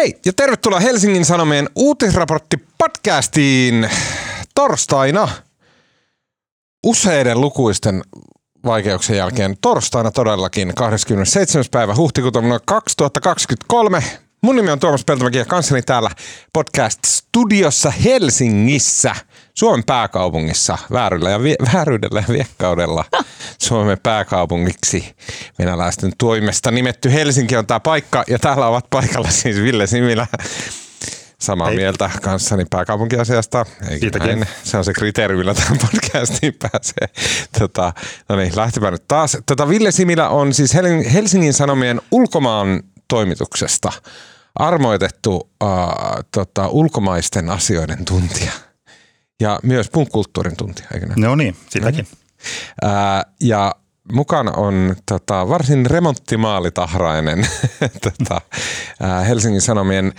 Hei ja tervetuloa Helsingin Sanomien uutisraportti podcastiin torstaina useiden lukuisten vaikeuksien jälkeen torstaina todellakin 27. päivä huhtikuuta vuonna 2023. Mun nimi on Tuomas Peltomäki ja kanssani täällä podcast-studiossa Helsingissä, Suomen pääkaupungissa, vääryydellä ja, vie, vääryydellä ja viekkaudella Suomen pääkaupungiksi venäläisten toimesta nimetty Helsinki on tämä paikka ja täällä ovat paikalla siis Ville Similä, samaa Hei. mieltä kanssani pääkaupunkiasiasta. näin? Se on se kriteeri, millä tähän podcastiin pääsee. Tota, no niin, lähtepä nyt taas. Tota, Ville Similä on siis Helsingin Sanomien ulkomaan toimituksesta armoitettu äh, tota, ulkomaisten asioiden tuntija ja myös kulttuurin tuntija, eikö näin? No niin, sitäkin. Äh, ja mukana on tota, varsin remonttimaalitahrainen tota, äh, Helsingin Sanomien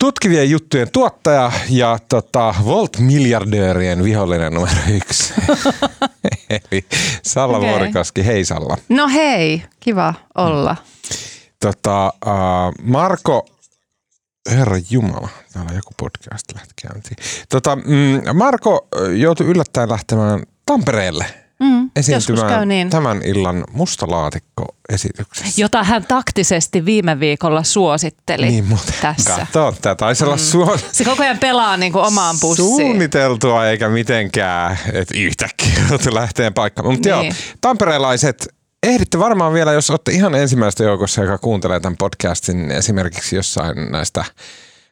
tutkivien juttujen tuottaja ja tota, Volt-miljardöörien vihollinen numero yksi. Eli Salla okay. Vuorikoski, hei Salla. No hei, kiva olla. Tota, uh, Marko, herra Jumala, täällä joku podcast lähti käyntiin. Tota, mm, Marko joutui yllättäen lähtemään Tampereelle – mm, esiintymään niin. tämän illan mustalaatikko-esityksessä. Jota hän taktisesti viime viikolla suositteli niin, muuten. tässä. Katso, tämä taisi olla mm. suos... Se koko ajan pelaa niin kuin omaan pussiin. Suunniteltua eikä mitenkään, että yhtäkkiä joutui lähteen paikkaan. Mutta niin. joo, tamperelaiset ehditte varmaan vielä, jos olette ihan ensimmäistä joukossa, joka kuuntelee tämän podcastin esimerkiksi jossain näistä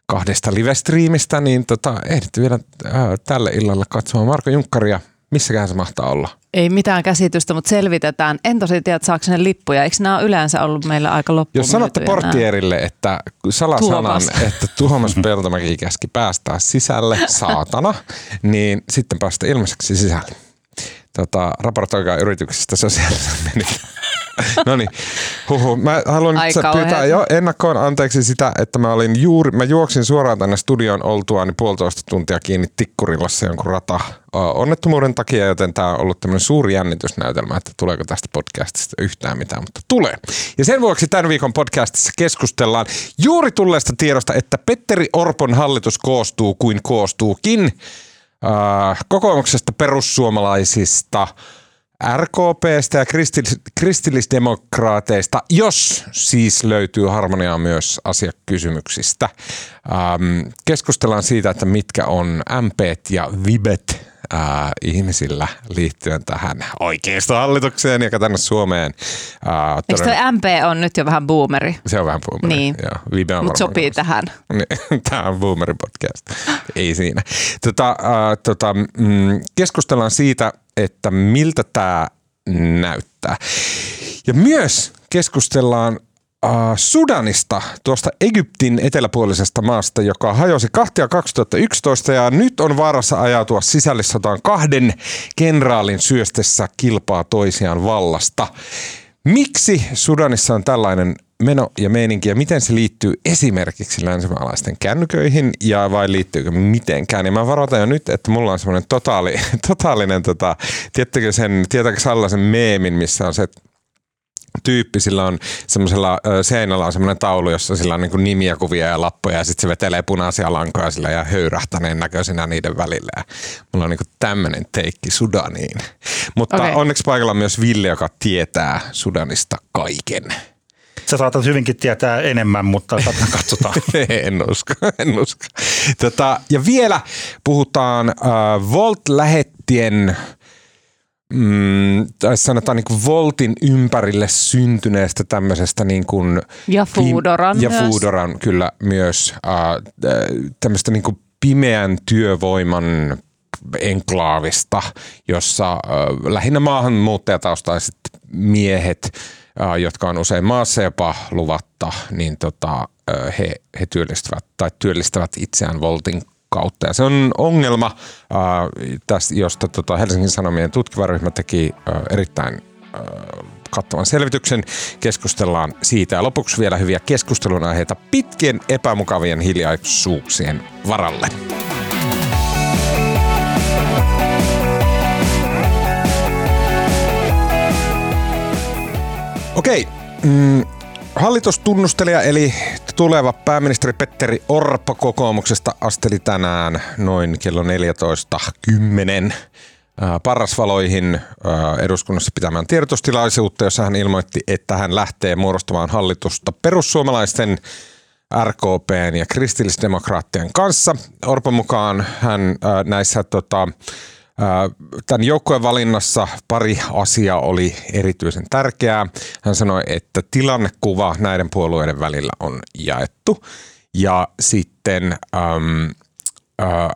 kahdesta live-striimistä, niin tota, ehditte vielä äh, tälle illalle katsomaan Marko Junkkaria. Missäkään se mahtaa olla? Ei mitään käsitystä, mutta selvitetään. En tosi tiedä, saako ne lippuja. Eikö nämä ole yleensä ollut meillä aika loppuun Jos sanotte portierille, nämä? että salasanan, Tuomas. että Tuomas Peltomäki käski päästää sisälle, saatana, niin sitten päästä ilmaiseksi sisälle. Tota, raportoikaa yrityksestä sosiaalisen median. no niin, huhu. Mä haluan nyt pyytää jo ennakkoon anteeksi sitä, että mä olin juuri, mä juoksin suoraan tänne studioon oltuaan niin puolitoista tuntia kiinni Tikkurilassa jonkun rata onnettomuuden takia, joten tämä on ollut tämmöinen suuri jännitysnäytelmä, että tuleeko tästä podcastista yhtään mitään, mutta tulee. Ja sen vuoksi tämän viikon podcastissa keskustellaan juuri tulleesta tiedosta, että Petteri Orpon hallitus koostuu kuin koostuukin äh, kokoomuksesta perussuomalaisista – RKPstä ja kristillis- kristillisdemokraateista, jos siis löytyy harmoniaa myös asiakysymyksistä. Ähm, keskustellaan siitä, että mitkä on MP ja VIBet äh, ihmisillä liittyen tähän oikeistohallitukseen ja tänne Suomeen. Äh, Eikö toi MP on nyt jo vähän boomeri? Se on vähän boomeri, niin. joo. Mutta sopii kanssa. tähän. Niin, Tämä on boomeri podcast, ei siinä. Tota, äh, tota, mm, keskustellaan siitä, että miltä tämä näyttää. Ja myös keskustellaan Sudanista, tuosta Egyptin eteläpuolisesta maasta, joka hajosi kahtia 2011 ja nyt on vaarassa ajautua sisällissotaan kahden kenraalin syöstessä kilpaa toisiaan vallasta. Miksi Sudanissa on tällainen meno ja meininki ja miten se liittyy esimerkiksi länsimaalaisten kännyköihin ja vai liittyykö mitenkään. Ja mä varoitan jo nyt, että mulla on semmoinen totaali, totaalinen, tota, tiettäkö sen, tietääkö sellaisen meemin, missä on se tyyppi, sillä on semmoisella seinällä on semmoinen taulu, jossa sillä on niin nimiä, kuvia ja lappuja ja sitten se vetelee punaisia lankoja sillä ja höyrähtäneen näköisinä niiden välillä. Ja mulla on niin tämmöinen teikki Sudaniin. Mutta okay. onneksi paikalla on myös Ville, joka tietää Sudanista kaiken. Sä saatat hyvinkin tietää enemmän, mutta katsotaan. en usko, en usko. Tota, ja vielä puhutaan äh, Volt-lähettien mm, tai sanotaan niin kuin Voltin ympärille syntyneestä tämmöisestä niin kuin ja Foodoran Ja Foodoran kyllä myös äh, tämmöistä niin kuin pimeän työvoiman enklaavista, jossa äh, lähinnä maahanmuuttajataustaiset miehet jotka on usein maassa jopa luvatta, niin tota, he, he työllistävät tai työllistävät itseään Voltin kautta. Ja se on ongelma, tästä, josta tota Helsingin Sanomien tutkivaryhmä teki erittäin kattavan selvityksen. Keskustellaan siitä ja lopuksi vielä hyviä keskustelun aiheita pitkien epämukavien hiljaisuuksien varalle. Okei. Mm, hallitustunnustelija eli tuleva pääministeri Petteri Orpo kokoomuksesta asteli tänään noin kello 14.10 parasvaloihin eduskunnassa pitämään tiedotustilaisuutta, jossa hän ilmoitti, että hän lähtee muodostamaan hallitusta perussuomalaisten RKPn ja kristillisdemokraattien kanssa. Orpon mukaan hän näissä tota, Tämän joukkueen valinnassa pari asiaa oli erityisen tärkeää. Hän sanoi, että tilannekuva näiden puolueiden välillä on jaettu. Ja sitten äm,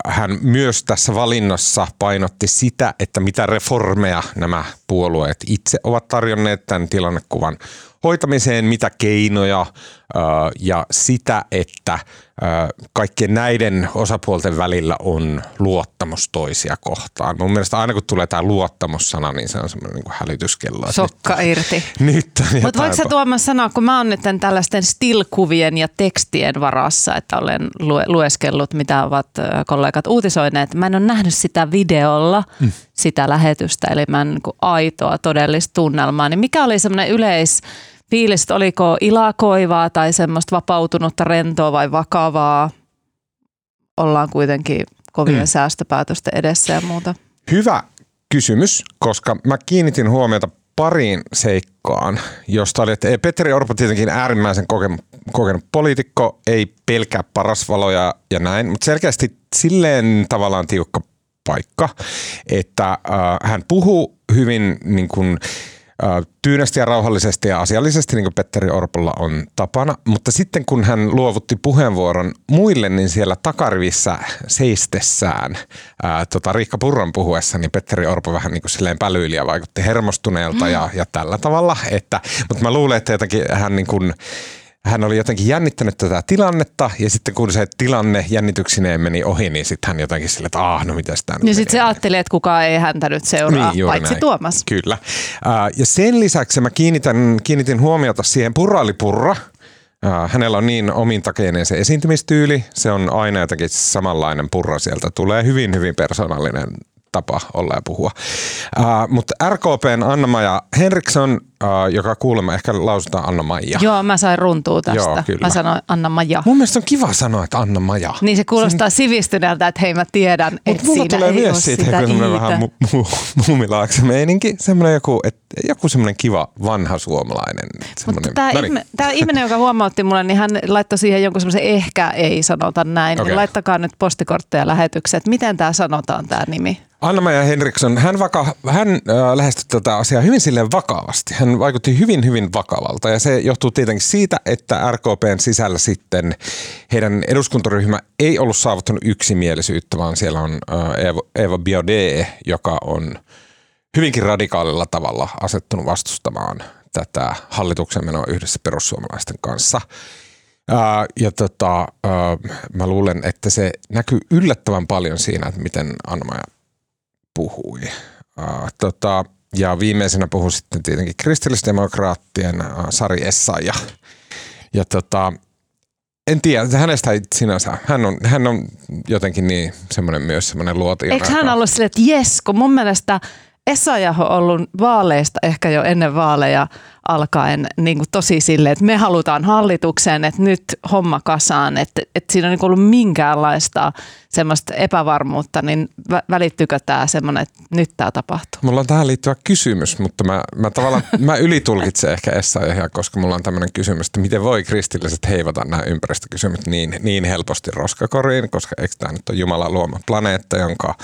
hän myös tässä valinnassa painotti sitä, että mitä reformeja nämä puolueet itse ovat tarjonneet tämän tilannekuvan hoitamiseen, mitä keinoja ja sitä, että kaikkien näiden osapuolten välillä on luottamus toisia kohtaan. Mun mielestä aina kun tulee tämä luottamussana, niin se on semmoinen niin hälytyskello. Sokka nyt, irti. Nyt Mutta voiko sä Tuomas sanoa, kun mä oon nyt tällaisten stillkuvien ja tekstien varassa, että olen lue, lueskellut, mitä ovat kollegat uutisoineet. Mä en ole nähnyt sitä videolla, mm. sitä lähetystä, eli mä en niin aitoa todellista tunnelmaa. Niin mikä oli semmoinen yleis fiilis, oliko ilakoivaa tai semmoista vapautunutta rentoa vai vakavaa? Ollaan kuitenkin kovien mm. säästöpäätösten edessä ja muuta. Hyvä kysymys, koska mä kiinnitin huomiota pariin seikkaan, josta oli, että Petteri Orpo tietenkin äärimmäisen kokenut, kokenut poliitikko, ei pelkää parasvaloja ja näin, mutta selkeästi silleen tavallaan tiukka paikka, että äh, hän puhuu hyvin niin kuin, tyynesti ja rauhallisesti ja asiallisesti, niin kuin Petteri Orpolla on tapana. Mutta sitten kun hän luovutti puheenvuoron muille, niin siellä takarivissä seistessään ää, tota Riikka Purran puhuessa, niin Petteri Orpo vähän niin kuin silleen pälyili ja vaikutti hermostuneelta mm. ja, ja tällä tavalla. Että, mutta mä luulen, että jotenkin hän niin kuin, hän oli jotenkin jännittänyt tätä tilannetta ja sitten kun se tilanne jännityksineen meni ohi, niin sitten hän jotenkin sille, että aah, no mitä sitä Ja sitten se ajatteli, että kukaan ei häntä nyt seuraa, niin, paitsi näin. Tuomas. Kyllä. ja sen lisäksi mä kiinnitän, kiinnitin huomiota siihen purralipurra, Hänellä on niin omintakeinen se esiintymistyyli, se on aina jotenkin samanlainen purra sieltä, tulee hyvin hyvin persoonallinen tapa olla ja puhua. Uh, mutta RKPn Anna-Maja Henriksson, uh, joka kuulemma ehkä lausutaan Anna-Maija. Joo, mä sain runtua tästä. Joo, kyllä. Mä sanoin Anna-Maja. Mun mielestä on kiva sanoa, että Anna-Maja. Niin se kuulostaa Sin... sivistyneeltä, että hei mä tiedän, että siinä tulee ei myös siitä, sitä semmoinen vähän mu- mu- muumilaakse meininki. Semmoinen joku, et, joku semmoinen kiva vanha suomalainen. Mutta tämä, ihme, tämä ihminen, joka huomautti mulle, niin hän laittoi siihen jonkun semmoisen ehkä ei sanota näin. Okay. Niin laittakaa nyt postikortteja lähetykseen, että miten tämä sanotaan tämä nimi. Anna-Maja Henriksson, hän, vaka, hän äh, lähestyi tätä asiaa hyvin silleen vakavasti. Hän vaikutti hyvin, hyvin vakavalta ja se johtuu tietenkin siitä, että RKPn sisällä sitten heidän eduskuntaryhmä ei ollut saavuttanut yksimielisyyttä, vaan siellä on Eva, Biaudet, joka on hyvinkin radikaalilla tavalla asettunut vastustamaan tätä hallituksen menoa yhdessä perussuomalaisten kanssa. Ja tota, mä luulen, että se näkyy yllättävän paljon siinä, että miten Anna-Maja puhui. Uh, tota, ja viimeisenä puhui sitten tietenkin kristillisdemokraattien uh, Sari Essaja. Ja tota, en tiedä, hänestä ei sinänsä. Hän on, hän on jotenkin niin semmoinen myös semmoinen luotio. Eikö hän ollut silleen, että jes, kun mun mielestä Essaja on ollut vaaleista ehkä jo ennen vaaleja alkaen niin kuin tosi silleen, että me halutaan hallitukseen, että nyt homma kasaan, että, että siinä on niin ollut minkäänlaista semmoista epävarmuutta, niin välittyykö tämä semmoinen, että nyt tämä tapahtuu? Mulla on tähän liittyvä kysymys, mutta mä, mä tavallaan mä ylitulkitsen ehkä Essayahia, koska mulla on tämmöinen kysymys, että miten voi kristilliset heivata nämä ympäristökysymykset niin, niin helposti roskakoriin, koska eikö tämä nyt ole Jumalan luoma planeetta, jonka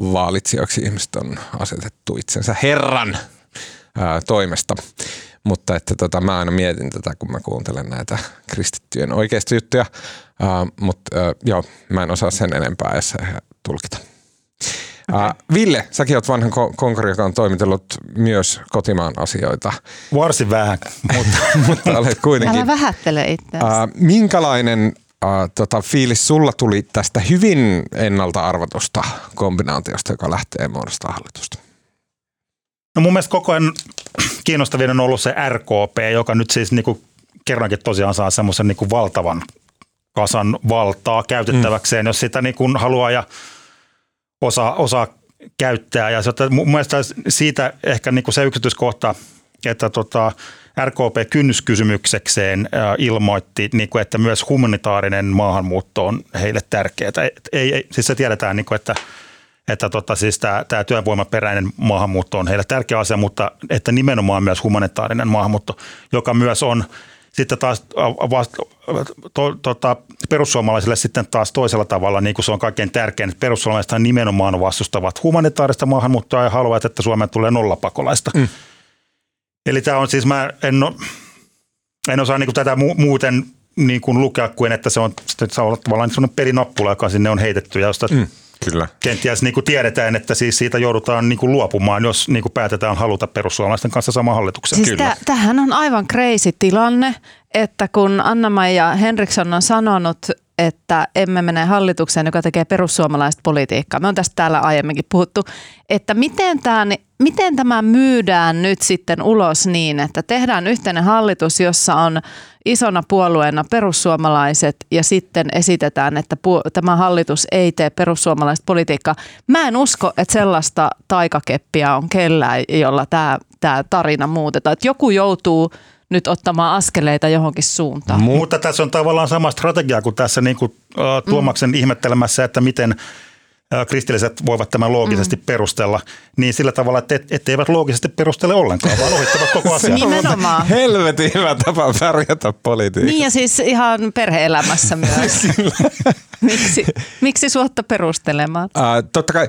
vaalitsijoiksi ihmiset on asetettu itsensä Herran ää, toimesta. Mutta että tota, mä aina mietin tätä, kun mä kuuntelen näitä kristittyjen oikeista juttuja. Ää, mutta ää, joo, mä en osaa sen enempää edes tulkita. Okay. Ville, säkin oot vanhan konkari, joka on toimitellut myös kotimaan asioita. Varsin vähän, mutta, mutta olet kuitenkin. Älä vähättele itseäsi. minkälainen äh, tota, fiilis sulla tuli tästä hyvin ennalta arvatusta kombinaatiosta, joka lähtee muodostaa hallitusta? No mun mielestä koko ajan kiinnostavin on ollut se RKP, joka nyt siis niin kuin kerrankin tosiaan saa semmoisen niin valtavan kasan valtaa käytettäväkseen, mm. jos sitä niin kuin haluaa ja osaa, osaa käyttää. Ja se, mun mielestä siitä ehkä niin kuin se yksityiskohta, että tota, RKP kynnyskysymyksekseen ilmoitti, niin kuin, että myös humanitaarinen maahanmuutto on heille tärkeää. Ei, ei, siis se tiedetään, niin kuin, että että tota, siis tämä, tämä työvoimaperäinen maahanmuutto on heille tärkeä asia, mutta että nimenomaan myös humanitaarinen maahanmuutto, joka myös on sitten taas vast, to, tota, perussuomalaisille sitten taas toisella tavalla, niin kuin se on kaikkein tärkein, että perussuomalaiset nimenomaan vastustavat humanitaarista maahanmuuttoa ja haluavat, että Suomeen tulee nollapakolaista. Mm. Eli tämä on siis, mä en, en osaa niin kuin tätä mu- muuten niin kuin lukea kuin, että se on, se on tavallaan sellainen pelinappula, joka sinne on heitetty ja josta mm Kyllä. Kenties niin kuin tiedetään, että siis siitä joudutaan niin kuin luopumaan, jos niin kuin päätetään haluta perussuomalaisten kanssa sama hallituksen. Siis Kyllä. tämähän on aivan crazy tilanne, että kun Anna-Maija Henriksson on sanonut, että emme mene hallitukseen, joka tekee perussuomalaista politiikkaa. Me on tästä täällä aiemminkin puhuttu, että miten tämä, miten tämä myydään nyt sitten ulos niin, että tehdään yhteinen hallitus, jossa on isona puolueena perussuomalaiset ja sitten esitetään, että tämä hallitus ei tee perussuomalaista politiikkaa. Mä en usko, että sellaista taikakeppiä on kellään, jolla tämä, tämä tarina muutetaan. Että joku joutuu nyt ottamaan askeleita johonkin suuntaan. Mutta tässä on tavallaan sama strategia kuin tässä niin kuin, uh, Tuomaksen mm. ihmettelemässä, että miten – kristilliset voivat tämän loogisesti mm. perustella, niin sillä tavalla, että et, eivät loogisesti perustele ollenkaan, vaan ohittavat koko asian. Nimenomaan. Helvetin hyvä tapa pärjätä politiikassa. Niin ja siis ihan perheelämässä myös. miksi, miksi suotta perustelemaan? Uh, totta kai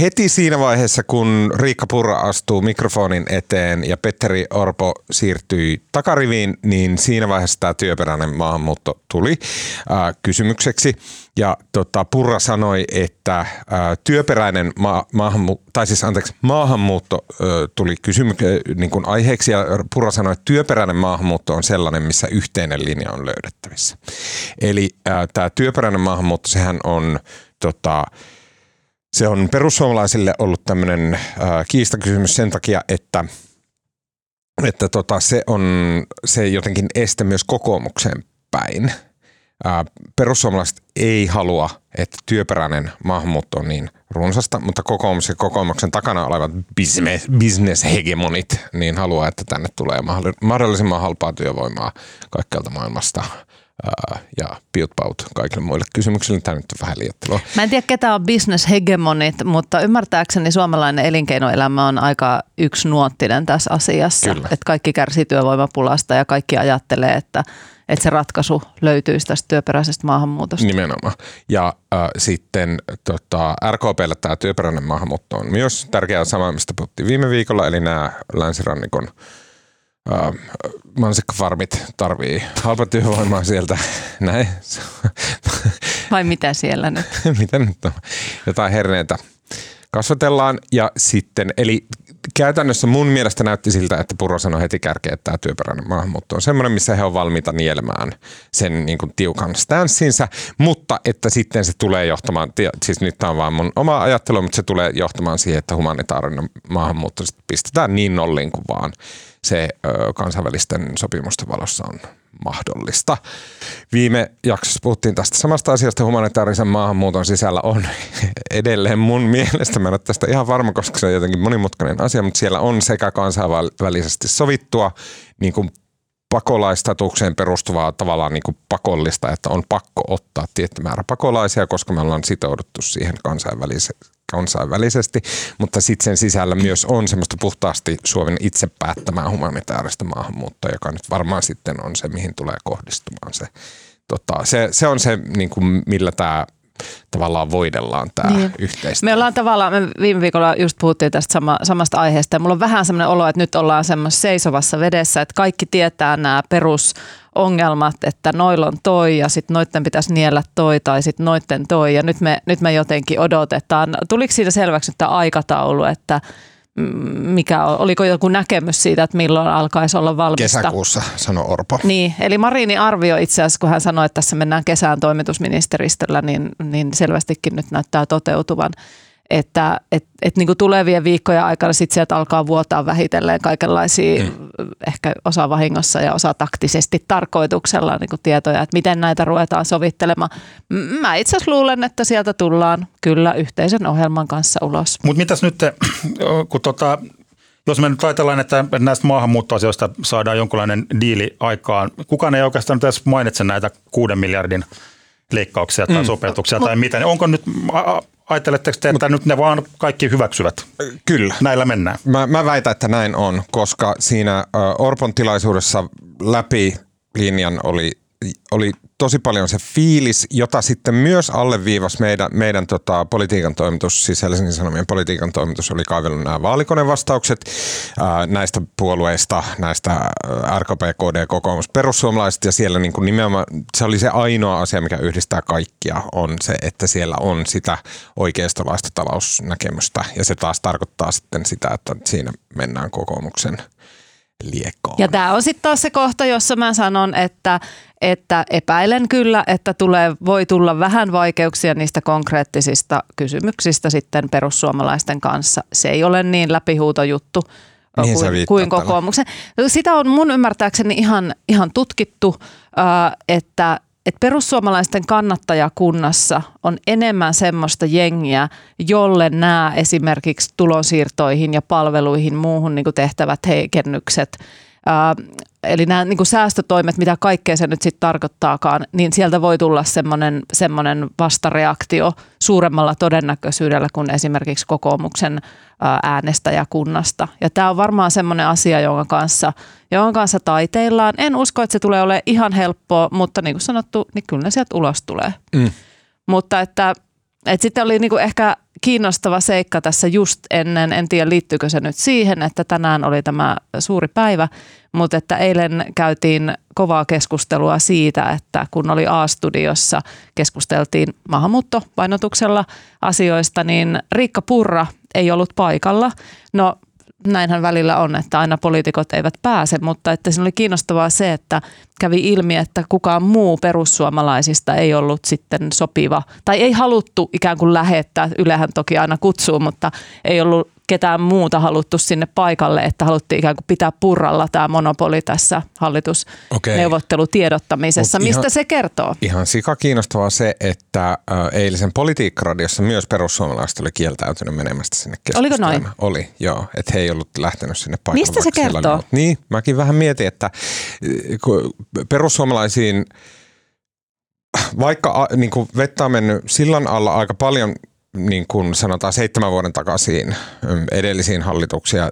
heti siinä vaiheessa, kun Riikka Purra astuu mikrofonin eteen ja Petteri Orpo siirtyi takariviin, niin siinä vaiheessa tämä työperäinen maahanmuutto tuli uh, kysymykseksi. Ja tota, Purra sanoi, että ää, työperäinen ma- maahanmuutto, tai siis anteeksi, maahanmuutto ää, tuli kysymy- niin kuin aiheeksi ja Purra sanoi, että työperäinen maahanmuutto on sellainen, missä yhteinen linja on löydettävissä. Eli tämä työperäinen maahanmuutto, sehän on tota, se on perussuomalaisille ollut tämmöinen kiistakysymys sen takia, että että tota, se on se jotenkin este myös kokoomukseen päin – perussuomalaiset ei halua, että työperäinen maahanmuutto on niin runsasta, mutta kokoomus ja kokoomuksen takana olevat business, business-hegemonit niin haluaa, että tänne tulee mahdollisimman halpaa työvoimaa kaikkialta maailmasta ja piutpaut kaikille muille kysymyksille. Tämä nyt on vähän liettelua. Mä en tiedä, ketä on business-hegemonit, mutta ymmärtääkseni suomalainen elinkeinoelämä on aika yksinuottinen tässä asiassa. Kyllä. Että kaikki kärsii työvoimapulasta ja kaikki ajattelee, että – että se ratkaisu löytyisi tästä työperäisestä maahanmuutosta. Nimenomaan. Ja äh, sitten tota, RKPlle tämä työperäinen maahanmuutto on myös tärkeää sama, mistä puhuttiin viime viikolla, eli nämä länsirannikon äh, mansikkafarmit tarvii halpatyövoimaa sieltä. Näin. Vai mitä siellä nyt? mitä nyt on? Jotain herneitä kasvatellaan ja sitten, eli käytännössä mun mielestä näytti siltä, että Puro sanoi heti kärkeen, että tämä työperäinen maahanmuutto on semmoinen, missä he on valmiita nielemään sen niin kuin tiukan stanssinsä, mutta että sitten se tulee johtamaan, siis nyt tämä on vaan mun oma ajattelu, mutta se tulee johtamaan siihen, että humanitaarinen maahanmuutto pistetään niin nolliin kuin vaan se kansainvälisten sopimusten valossa on mahdollista. Viime jaksossa puhuttiin tästä samasta asiasta humanitaarisen maahanmuuton sisällä on edelleen mun mielestä, mä en ole tästä ihan varma, koska se on jotenkin monimutkainen asia, mutta siellä on sekä kansainvälisesti sovittua niin kuin pakolaistatukseen perustuvaa tavallaan niin kuin pakollista, että on pakko ottaa tietty määrä pakolaisia, koska me ollaan sitouduttu siihen kansainvälisesti kansainvälisesti, mutta sitten sen sisällä myös on semmoista puhtaasti Suomen itse päättämää humanitaarista maahanmuuttoa, joka nyt varmaan sitten on se, mihin tulee kohdistumaan se. Tota, se, se on se, niin kuin millä tämä tavallaan voidellaan tämä niin. yhteistyö. Me ollaan tavallaan, me viime viikolla just puhuttiin tästä sama, samasta aiheesta ja mulla on vähän semmoinen olo, että nyt ollaan semmoisessa seisovassa vedessä, että kaikki tietää nämä perusongelmat, että noilla on toi ja sitten noitten pitäisi niellä toi tai sitten noitten toi ja nyt me, nyt me jotenkin odotetaan. Tuliko siitä selväksi tämä aikataulu, että mikä oliko joku näkemys siitä, että milloin alkaisi olla valmista? Kesäkuussa, sanoi Orpo. Niin, eli Marini arvio itse asiassa, kun hän sanoi, että tässä mennään kesään toimitusministeristöllä, niin, niin selvästikin nyt näyttää toteutuvan että et, et niin kuin tulevien viikkojen aikana sit sieltä alkaa vuotaa vähitellen kaikenlaisia, mm. ehkä osa vahingossa ja osa taktisesti tarkoituksella niin kuin tietoja, että miten näitä ruvetaan sovittelemaan. Mä itse asiassa luulen, että sieltä tullaan kyllä yhteisen ohjelman kanssa ulos. Mutta mitäs nyt, kun tota, jos me nyt ajatellaan, että näistä maahanmuuttoasioista saadaan jonkinlainen diili aikaan, kukaan ei oikeastaan edes mainitse näitä kuuden miljardin leikkauksia tai mm. sopeutuksia tai mitä. Onko nyt, ajatteletteko te, että nyt ne vaan kaikki hyväksyvät? Kyllä. Näillä mennään. Mä, mä väitän, että näin on, koska siinä Orpon tilaisuudessa läpi linjan oli, oli tosi paljon se fiilis, jota sitten myös alleviivasi meidän, meidän tota, politiikan toimitus, siis Helsingin Sanomien politiikan toimitus oli kaivellut nämä vaalikonevastaukset ää, näistä puolueista, näistä RKP, KD, kokoomus, perussuomalaiset ja siellä niin kuin nimenomaan se oli se ainoa asia, mikä yhdistää kaikkia, on se, että siellä on sitä oikeistolaista talousnäkemystä ja se taas tarkoittaa sitten sitä, että siinä mennään kokoomuksen liekkoon. Ja tämä on sitten taas se kohta, jossa mä sanon, että, että epäilen kyllä, että tulee, voi tulla vähän vaikeuksia niistä konkreettisista kysymyksistä sitten perussuomalaisten kanssa. Se ei ole niin läpihuutojuttu Mihin kuin, kuin kokoomuksen. Sitä on mun ymmärtääkseni ihan, ihan tutkittu, että että perussuomalaisten kannattajakunnassa on enemmän semmoista jengiä, jolle nämä esimerkiksi tulonsiirtoihin ja palveluihin muuhun niin tehtävät heikennykset eli nämä niin kuin säästötoimet, mitä kaikkea se nyt sitten tarkoittaakaan, niin sieltä voi tulla semmoinen, semmoinen vastareaktio suuremmalla todennäköisyydellä kuin esimerkiksi kokoomuksen äänestäjäkunnasta. Ja tämä on varmaan semmoinen asia, jonka kanssa, jonka kanssa taiteillaan. En usko, että se tulee olemaan ihan helppoa, mutta niin kuin sanottu, niin kyllä ne sieltä ulos tulee. Mm. Mutta että, että sitten oli niin kuin ehkä kiinnostava seikka tässä just ennen, en tiedä liittyykö se nyt siihen, että tänään oli tämä suuri päivä, mutta että eilen käytiin kovaa keskustelua siitä, että kun oli A-studiossa, keskusteltiin maahanmuuttopainotuksella asioista, niin Riikka Purra ei ollut paikalla. No näinhän välillä on, että aina poliitikot eivät pääse, mutta että se oli kiinnostavaa se, että kävi ilmi, että kukaan muu perussuomalaisista ei ollut sitten sopiva, tai ei haluttu ikään kuin lähettää, Ylehän toki aina kutsuu, mutta ei ollut ketään muuta haluttu sinne paikalle, että haluttiin ikään kuin pitää purralla tämä monopoli tässä hallitusneuvottelutiedottamisessa. Mistä ihan, se kertoo? Ihan sika kiinnostavaa se, että eilisen politiikkaradiossa myös perussuomalaiset oli kieltäytynyt menemästä sinne Oliko noin? Oli, joo. Että he ei ollut lähtenyt sinne paikalle. Mistä se kertoo? Niin, mäkin vähän mietin, että perussuomalaisiin vaikka niin kuin vettä on mennyt sillan alla aika paljon niin kuin sanotaan seitsemän vuoden takaisin edellisiin hallituksia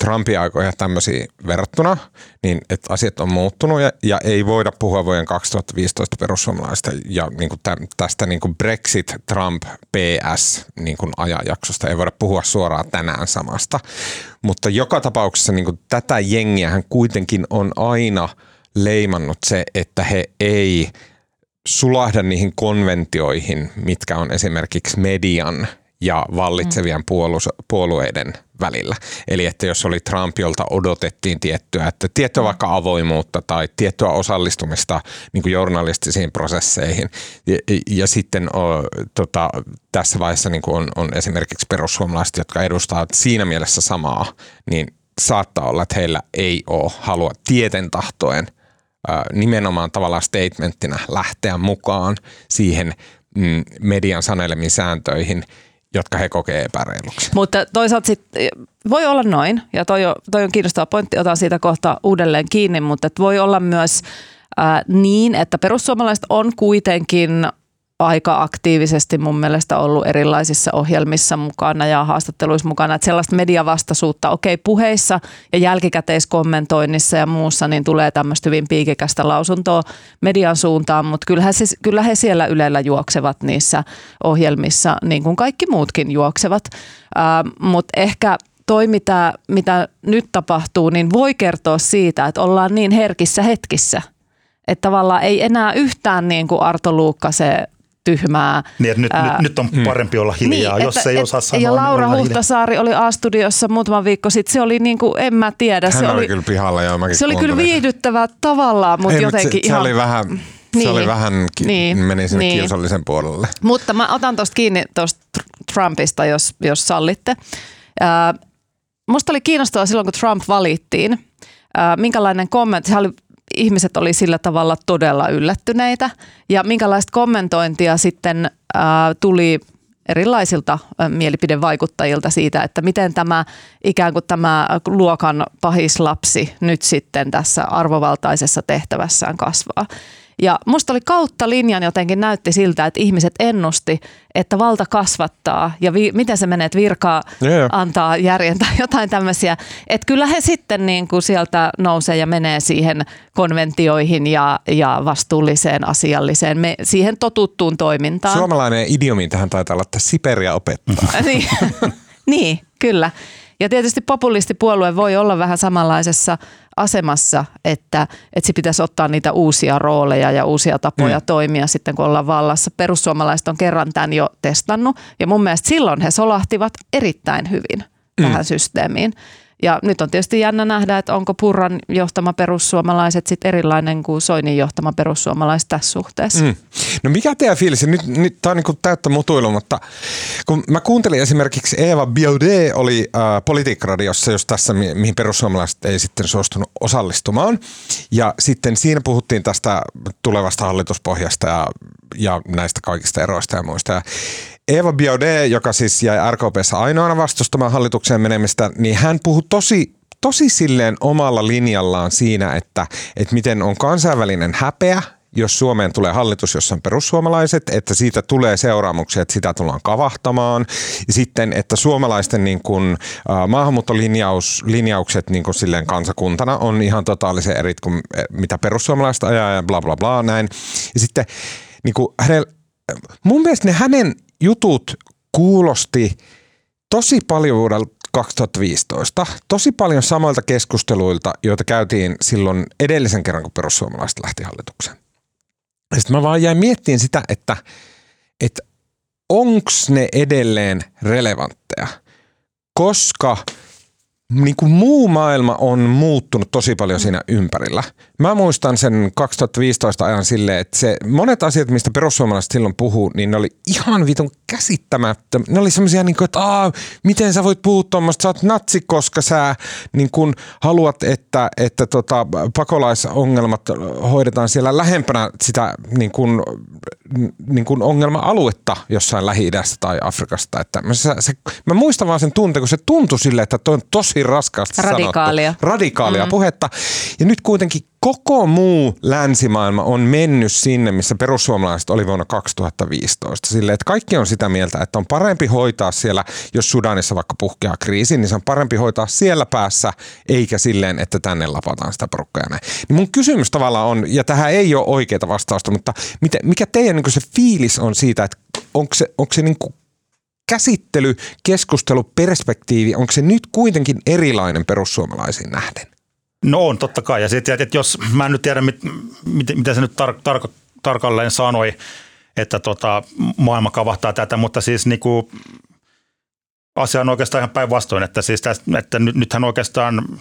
Trumpin aikoja tämmöisiä verrattuna, niin että asiat on muuttunut ja, ja ei voida puhua vuoden 2015 perussuomalaista ja niin kuin tä, tästä niin kuin Brexit, Trump, PS niin kuin ajanjaksosta. Ei voida puhua suoraan tänään samasta. Mutta joka tapauksessa niin kuin tätä jengiähän kuitenkin on aina leimannut se, että he ei – sulahda niihin konventioihin, mitkä on esimerkiksi median ja vallitsevien puolueiden välillä. Eli että jos oli Trump, jolta odotettiin tiettyä, että tiettyä mm. vaikka avoimuutta tai tiettyä osallistumista niin kuin journalistisiin prosesseihin. Ja, ja sitten o, tota, tässä vaiheessa niin kuin on, on esimerkiksi perussuomalaiset, jotka edustavat siinä mielessä samaa, niin saattaa olla, että heillä ei ole halua tieten tahtoen nimenomaan tavallaan statementtina lähteä mukaan siihen mm, median sanelemiin sääntöihin, jotka he kokee epäreiluksi. Mutta toisaalta sit, voi olla noin, ja toi on, toi on kiinnostava pointti, otan siitä kohta uudelleen kiinni, mutta voi olla myös äh, niin, että perussuomalaiset on kuitenkin aika aktiivisesti mun mielestä ollut erilaisissa ohjelmissa mukana ja haastatteluissa mukana. Että sellaista mediavastaisuutta, okei puheissa ja jälkikäteiskommentoinnissa ja muussa, niin tulee tämmöistä hyvin piikikästä lausuntoa median suuntaan, mutta kyllähän, se, kyllä he siellä Ylellä juoksevat niissä ohjelmissa, niin kuin kaikki muutkin juoksevat. Äh, mutta ehkä toi, mitä, mitä nyt tapahtuu, niin voi kertoa siitä, että ollaan niin herkissä hetkissä – että tavallaan ei enää yhtään niin kuin Arto Luukkasen tyhmää. Niin, että nyt, ää, nyt, nyt on mm. parempi olla hiljaa, niin, jos että, ei osaa sanoa. Ja niin Laura niin Huhtasaari oli A-studiossa muutama viikko sitten. Se oli niin kuin, en mä tiedä. Hän se oli, oli kyllä pihalla ja mäkin Se oli kyllä viihdyttävää tavallaan, mutta ei, jotenkin se, ihan... Se oli vähän, niin, se oli vähän, niin, meni sinne niin. kiusallisen puolelle. Mutta mä otan tuosta kiinni tuosta Trumpista, jos, jos sallitte. Äh, musta oli kiinnostavaa silloin, kun Trump valittiin. Äh, minkälainen kommentti, hän oli ihmiset oli sillä tavalla todella yllättyneitä ja minkälaista kommentointia sitten ää, tuli erilaisilta mielipidevaikuttajilta siitä, että miten tämä ikään kuin tämä luokan pahislapsi nyt sitten tässä arvovaltaisessa tehtävässään kasvaa. Ja musta oli kautta linjan jotenkin näytti siltä, että ihmiset ennusti, että valta kasvattaa ja vi- miten se menee, että virkaa yeah. antaa järjen tai jotain tämmöisiä. Että kyllä he sitten niin kuin sieltä nousee ja menee siihen konventioihin ja, ja vastuulliseen asialliseen, me, siihen totuttuun toimintaan. Suomalainen idiomi tähän taitaa olla, että Siperia opettaa. niin, niin, kyllä. Ja tietysti populistipuolue voi olla vähän samanlaisessa asemassa, että, että se pitäisi ottaa niitä uusia rooleja ja uusia tapoja mm. toimia sitten, kun ollaan vallassa. Perussuomalaiset on kerran tämän jo testannut ja mun mielestä silloin he solahtivat erittäin hyvin mm. tähän systeemiin. Ja nyt on tietysti jännä nähdä, että onko Purran johtama perussuomalaiset sitten erilainen kuin Soinin johtama perussuomalaiset tässä suhteessa. Mm. No mikä teidän fiilis? Nyt, nyt tämä on niin täyttä mutuilu, mutta kun mä kuuntelin esimerkiksi Eva Biaudet oli äh, politiikkaradiossa just tässä, mi- mihin perussuomalaiset ei sitten suostunut osallistumaan. Ja sitten siinä puhuttiin tästä tulevasta hallituspohjasta ja, ja näistä kaikista eroista ja muista. Ja Eva Biaudet, joka siis jäi RKPssä ainoana vastustamaan hallitukseen menemistä, niin hän puhui tosi tosi silleen omalla linjallaan siinä, että, että miten on kansainvälinen häpeä, jos Suomeen tulee hallitus, jossa on perussuomalaiset, että siitä tulee seuraamuksia, että sitä tullaan kavahtamaan. Ja sitten, että suomalaisten niin kuin, maahanmuuttolinjaukset niin kuin silleen kansakuntana on ihan totaalisen eri kuin mitä perussuomalaiset ajaa ja bla bla bla näin. Ja sitten niin kuin hänellä, mun mielestä ne hänen jutut kuulosti tosi paljon vuodelta 2015. Tosi paljon samoilta keskusteluilta, joita käytiin silloin edellisen kerran, kun perussuomalaiset lähti hallitukseen. Sitten mä vaan jäin miettimään sitä, että, että onko ne edelleen relevantteja, koska – niin kuin muu maailma on muuttunut tosi paljon siinä ympärillä. Mä muistan sen 2015 ajan silleen, että se, monet asiat, mistä perussuomalaiset silloin puhuu, niin ne oli ihan vitun käsittämättä. Ne oli semmoisia, niin kuin, että Aa, miten sä voit puhua tuommoista, sä oot natsi, koska sä niin kuin, haluat, että, että tota, pakolaisongelmat hoidetaan siellä lähempänä sitä niin kuin, niin kuin ongelma-aluetta jossain Lähi-idästä tai Afrikasta. Että mä, se, se, mä muistan vaan sen tunteen, kun se tuntui silleen, että toi on tosi raskaasti Radikaalia. sanottu. Radikaalia mm. puhetta. Ja nyt kuitenkin koko muu länsimaailma on mennyt sinne, missä perussuomalaiset oli vuonna 2015. Sille, että kaikki on sitä mieltä, että on parempi hoitaa siellä, jos Sudanissa vaikka puhkeaa kriisi, niin se on parempi hoitaa siellä päässä, eikä silleen, että tänne lapataan sitä porukkaa. Niin mun kysymys tavallaan on, ja tähän ei ole oikeaa vastausta, mutta mikä teidän niin se fiilis on siitä, että onko se, onko se niin käsittely, keskustelu, perspektiivi, onko se nyt kuitenkin erilainen perussuomalaisiin nähden? No on, totta kai. Ja sitten, että jos mä en nyt tiedä, mit, mit, mitä se nyt tar- tar- tarkalleen sanoi, että tota, maailma kavahtaa tätä, mutta siis niin kuin, asia on oikeastaan ihan päinvastoin, että, siis tästä, että nyt, nythän oikeastaan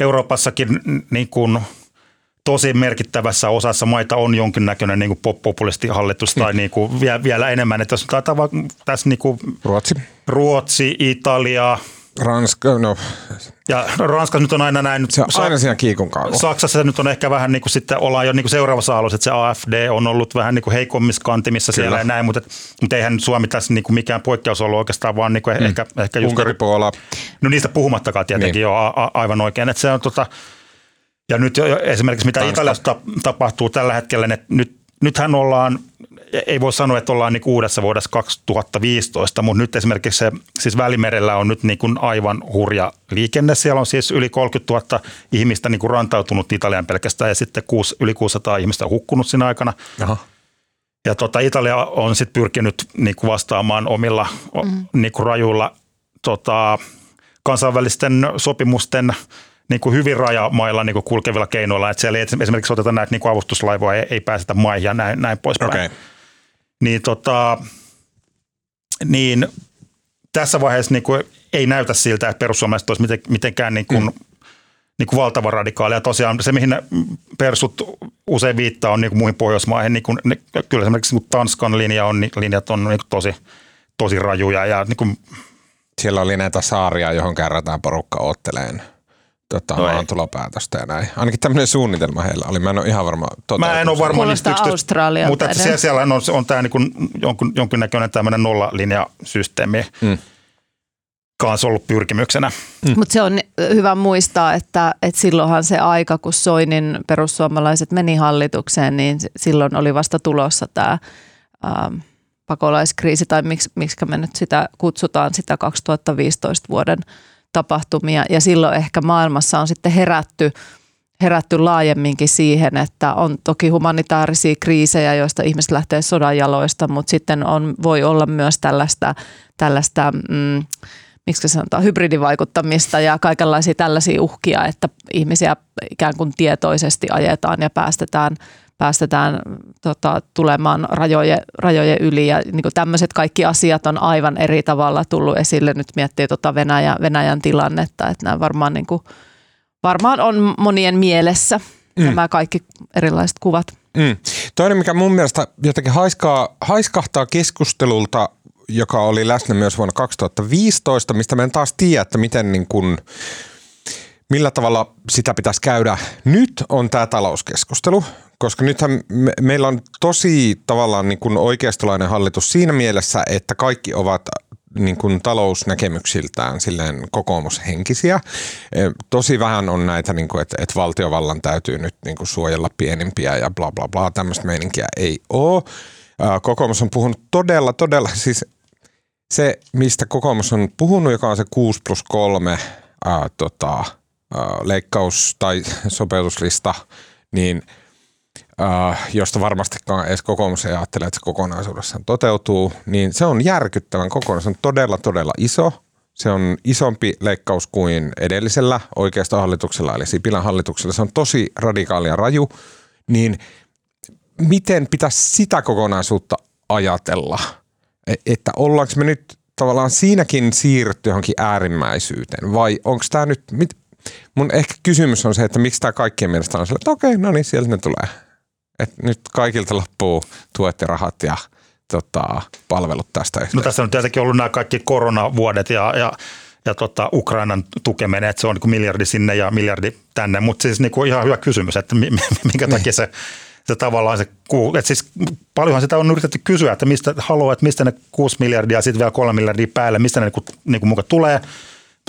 Euroopassakin niin kuin – tosi merkittävässä osassa maita on jonkinnäköinen niin populistihallitus tai niin kuin vielä, vielä enemmän. Että tässä, taitaa, tässä niin kuin Ruotsi. Ruotsi, Italia, Ranska, no. Ja Ranskassa nyt on aina näin. Se on aina siinä kiikun kaava. Saksassa se nyt on ehkä vähän niin kuin sitten ollaan jo niin kuin seuraavassa alussa, että se AFD on ollut vähän niin kuin heikommissa kantimissa Kyllä. siellä ja näin, mutta, mutta eihän nyt Suomi tässä niin kuin mikään poikkeus ollut oikeastaan, vaan niin kuin mm. ehkä, ehkä just... Unkari, Puola. No niistä puhumattakaan tietenkin niin. jo a, a, aivan oikein, että se on tota, ja nyt esimerkiksi mitä Tanska. Italiassa tapahtuu tällä hetkellä, että nyt, nythän ollaan, ei voi sanoa, että ollaan niin uudessa vuodessa 2015, mutta nyt esimerkiksi se, siis Välimerellä on nyt niin kuin aivan hurja liikenne. Siellä on siis yli 30 000 ihmistä niin kuin rantautunut Italian pelkästään ja sitten kuusi, yli 600 ihmistä hukkunut siinä aikana. Aha. Ja tota, Italia on sitten pyrkinyt niin kuin vastaamaan omilla mm. niin kuin rajuilla tota, kansainvälisten sopimusten – niin kuin hyvin rajamailla niin kuin kulkevilla keinoilla, että siellä ei esimerkiksi oteta näitä niin kuin avustuslaivoja, ei, ei pääsetä maihin ja näin, näin poispäin. Okay. Niin, tota, niin tässä vaiheessa niin kuin ei näytä siltä, että perussuomalaiset olisi mitenkään niin kuin, mm. niin kuin valtava radikaali. Ja tosiaan se, mihin persut usein viittaa, on niin kuin muihin Pohjoismaihin. Niin kuin, ne, kyllä esimerkiksi niin Tanskan linja on, linjat on niin kuin tosi, tosi rajuja. Ja niin kuin, Siellä oli näitä saaria, johon kärrätään porukka otteleen tota, no maantulopäätöstä ja näin. Ainakin tämmöinen suunnitelma heillä oli. Mä en ole ihan varma. Mä en ole varma niistä yksityistä, Mutta että siellä, siellä on, on tämä niin jonkun, jonkinnäköinen tämmöinen nollalinjasysteemi. Mm kanssa ollut pyrkimyksenä. Mm. Mutta se on hyvä muistaa, että, että silloinhan se aika, kun Soinin perussuomalaiset meni hallitukseen, niin silloin oli vasta tulossa tämä ähm, pakolaiskriisi, tai miksi, miksi me nyt sitä kutsutaan, sitä 2015 vuoden tapahtumia. Ja silloin ehkä maailmassa on sitten herätty, herätty laajemminkin siihen, että on toki humanitaarisia kriisejä, joista ihmiset lähtee sodan jaloista, mutta sitten on, voi olla myös tällaista, tällaista mm, miksi sanotaan, hybridivaikuttamista ja kaikenlaisia tällaisia uhkia, että ihmisiä ikään kuin tietoisesti ajetaan ja päästetään, päästetään tota, tulemaan rajojen, rajojen yli. Ja niin kuin tämmöiset kaikki asiat on aivan eri tavalla tullut esille. Nyt miettii tota Venäjä, Venäjän tilannetta, että nämä varmaan, niin kuin, varmaan on monien mielessä mm. nämä kaikki erilaiset kuvat. Mm. Toinen, mikä mun mielestä jotenkin haiskaa, haiskahtaa keskustelulta joka oli läsnä myös vuonna 2015, mistä me en taas tiedä, että miten niin kuin, millä tavalla sitä pitäisi käydä. Nyt on tämä talouskeskustelu, koska nythän me, meillä on tosi tavallaan niin kuin oikeistolainen hallitus siinä mielessä, että kaikki ovat niin kuin talousnäkemyksiltään silleen kokoomushenkisiä. E, tosi vähän on näitä, niin kuin, että, että valtiovallan täytyy nyt niin kuin suojella pienimpiä ja bla bla bla. Tämmöistä meininkiä ei ole. Kokoomus on puhunut todella, todella, siis se, mistä kokoomus on puhunut, joka on se 6 plus 3 ää, tota, leikkaus- tai sopeutuslista, niin ää, josta varmastikaan edes kokoomus ei ajattele, että se kokonaisuudessaan toteutuu, niin se on järkyttävän kokonaisuus. Se on todella, todella iso. Se on isompi leikkaus kuin edellisellä oikeasta hallituksella, eli Sipilän hallituksella. Se on tosi radikaalia raju. Niin miten pitäisi sitä kokonaisuutta ajatella – E, että ollaanko me nyt tavallaan siinäkin siirrytty johonkin äärimmäisyyteen vai onko tämä nyt, mit, mun ehkä kysymys on se, että miksi tämä kaikkien mielestä on sillä, että okei, no niin, sieltä ne tulee. Et nyt kaikilta loppuu tuet ja rahat ja tota, palvelut tästä yhteen. No tässä on tietenkin ollut nämä kaikki koronavuodet ja, ja ja tota, Ukrainan tukeminen, että se on niin miljardi sinne ja miljardi tänne, mutta siis niin kuin ihan hyvä kysymys, että minkä takia niin. se se tavallaan se, että siis paljonhan sitä on yritetty kysyä, että mistä haluaa, että mistä ne 6 miljardia ja sitten vielä 3 miljardia päälle, mistä ne niin kuin, niin kuin mukaan tulee.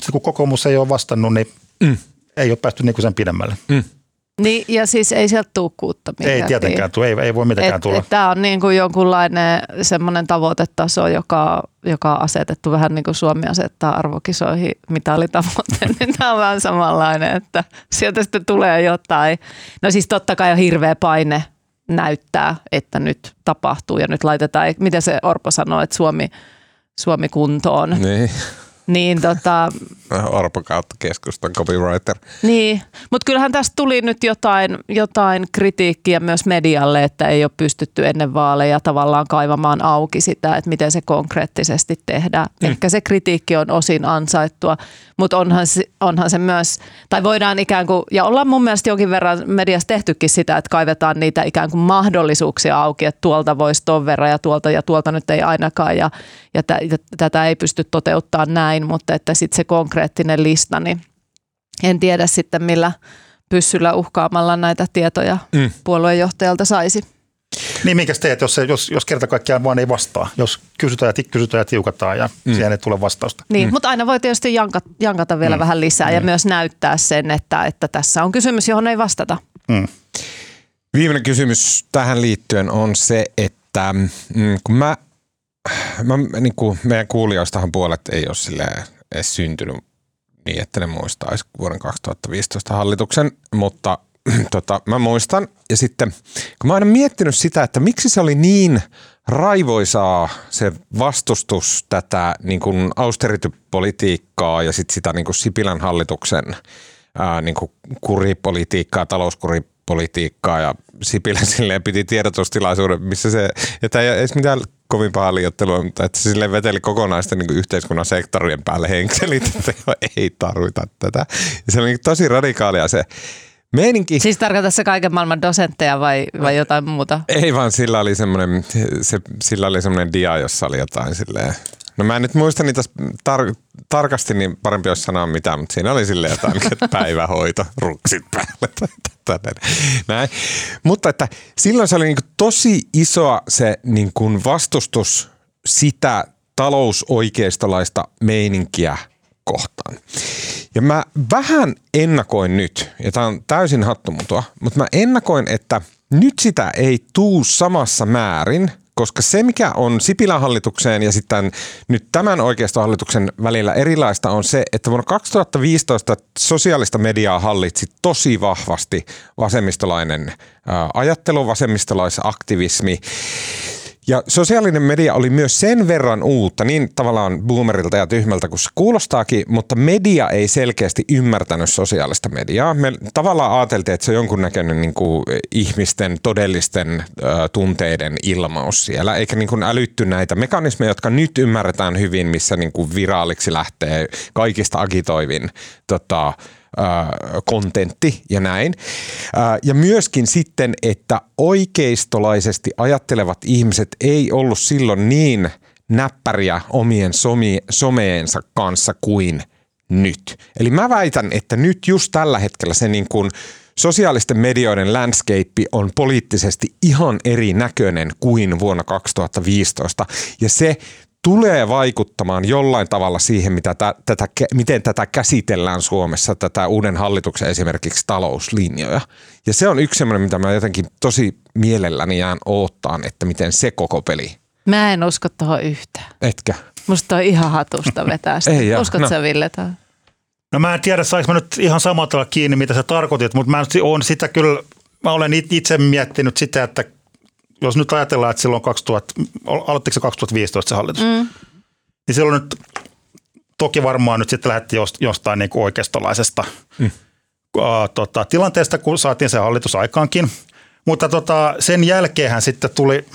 Sitten kun kokoomus ei ole vastannut, niin mm. ei ole päästy niin kuin sen pidemmälle. Mm. Niin, ja siis ei sieltä tule kuutta Ei tietenkään tule, ei, ei voi mitenkään et, tulla. Tämä on niin kuin jonkunlainen semmoinen tavoitetaso, joka, joka on asetettu vähän niin kuin Suomi asettaa arvokisoihin mitalitavoitteen, niin tämä on vähän samanlainen, että sieltä sitten tulee jotain. No siis totta kai on hirveä paine näyttää, että nyt tapahtuu ja nyt laitetaan, miten se Orpo sanoo, että Suomi, Suomi kuntoon. Niin. Niin tota... Orpo kautta keskustan copywriter. Niin, mutta kyllähän tästä tuli nyt jotain, jotain kritiikkiä myös medialle, että ei ole pystytty ennen vaaleja tavallaan kaivamaan auki sitä, että miten se konkreettisesti tehdään. Mm. Ehkä se kritiikki on osin ansaittua, mutta onhan se, onhan se myös, tai voidaan ikään kuin, ja ollaan mun mielestä jonkin verran mediassa tehtykin sitä, että kaivetaan niitä ikään kuin mahdollisuuksia auki, että tuolta voisi ton verran ja tuolta ja tuolta nyt ei ainakaan ja, ja, t- ja tätä ei pysty toteuttamaan näin, mutta että sitten se konkreettinen lista, niin en tiedä sitten millä pyssyllä uhkaamalla näitä tietoja mm. puoluejohtajalta saisi. Niin minkä teet, jos, se, jos, jos kerta kaikkiaan vaan ei vastaa, jos kysytään ja, kysytään ja tiukataan ja mm. siihen ei tule vastausta. Niin, mm. mutta aina voi tietysti jankata, jankata vielä mm. vähän lisää mm. ja myös näyttää sen, että, että tässä on kysymys, johon ei vastata. Mm. Viimeinen kysymys tähän liittyen on se, että mm, kun mä, mä niin kuin meidän kuulijoistahan puolet ei ole silleen edes syntynyt niin, että ne muistaisi vuoden 2015 hallituksen, mutta tota, mä muistan. Ja sitten, kun mä oon aina miettinyt sitä, että miksi se oli niin raivoisaa se vastustus tätä niin kuin austerity-politiikkaa ja sitten sitä niin kuin Sipilän hallituksen ää, niin kuin kuripolitiikkaa, talouskuripolitiikkaa ja Sipilä silleen piti tiedotustilaisuuden, missä se, että ei edes mitään kovin paha liiottelua, mutta että se silleen veteli kokonaisten niin yhteiskunnan sektorien päälle henkselit, että ei tarvita tätä. Ja se oli niin tosi radikaalia se Meininki. Siis tarkoittaa se kaiken maailman dosentteja vai, vai jotain muuta? Ei vaan sillä oli semmoinen, se, sillä oli semmoinen dia, jossa oli jotain silleen, No mä en nyt muista niitä tar- tarkasti, niin parempi olisi sanoa mitään, mutta siinä oli silleen jotain, että päivähoito, ruksit päälle tai näin. Mutta että silloin se oli niin tosi iso se niin kuin vastustus sitä talousoikeistolaista meininkiä kohtaan. Ja mä vähän ennakoin nyt, ja tämä on täysin hattumutua, mutta mä ennakoin, että nyt sitä ei tuu samassa määrin, koska se mikä on Sipilän hallitukseen ja sitten nyt tämän oikeistohallituksen välillä erilaista on se, että vuonna 2015 sosiaalista mediaa hallitsi tosi vahvasti vasemmistolainen ajattelu, vasemmistolaisaktivismi ja sosiaalinen media oli myös sen verran uutta, niin tavallaan boomerilta ja tyhmältä kuin se kuulostaakin, mutta media ei selkeästi ymmärtänyt sosiaalista mediaa. Me tavallaan ajateltiin, että se on jonkunnäköinen niin kuin ihmisten todellisten ö, tunteiden ilmaus siellä, eikä niin kuin älytty näitä mekanismeja, jotka nyt ymmärretään hyvin, missä niin kuin viraaliksi lähtee kaikista agitoivin tota, kontentti ja näin. Ja myöskin sitten, että oikeistolaisesti ajattelevat ihmiset ei ollut silloin niin näppäriä omien somi, someensa kanssa kuin nyt. Eli mä väitän, että nyt just tällä hetkellä se niin kuin sosiaalisten medioiden landscape on poliittisesti ihan eri näköinen kuin vuonna 2015. Ja se tulee vaikuttamaan jollain tavalla siihen, mitä tä, tätä, miten tätä käsitellään Suomessa, tätä uuden hallituksen esimerkiksi talouslinjoja. Ja se on yksi semmoinen, mitä mä jotenkin tosi mielelläni jään oottaan, että miten se koko peli. Mä en usko tuohon yhtään. Etkä? Musta on ihan hatusta vetää sitä. Ei, Uskot no. sä Ville tämän? No mä en tiedä, saanko mä nyt ihan samalla kiinni, mitä sä tarkoitit, mutta mä oon sitä kyllä, mä olen itse miettinyt sitä, että jos nyt ajatellaan, että silloin 2000, aloittiko se 2015 se hallitus, mm. niin silloin nyt toki varmaan nyt sitten lähti jostain niin kuin oikeistolaisesta mm. uh, tota, tilanteesta, kun saatiin se hallitus aikaankin. Mutta tota, sen jälkeenhän sitten tuli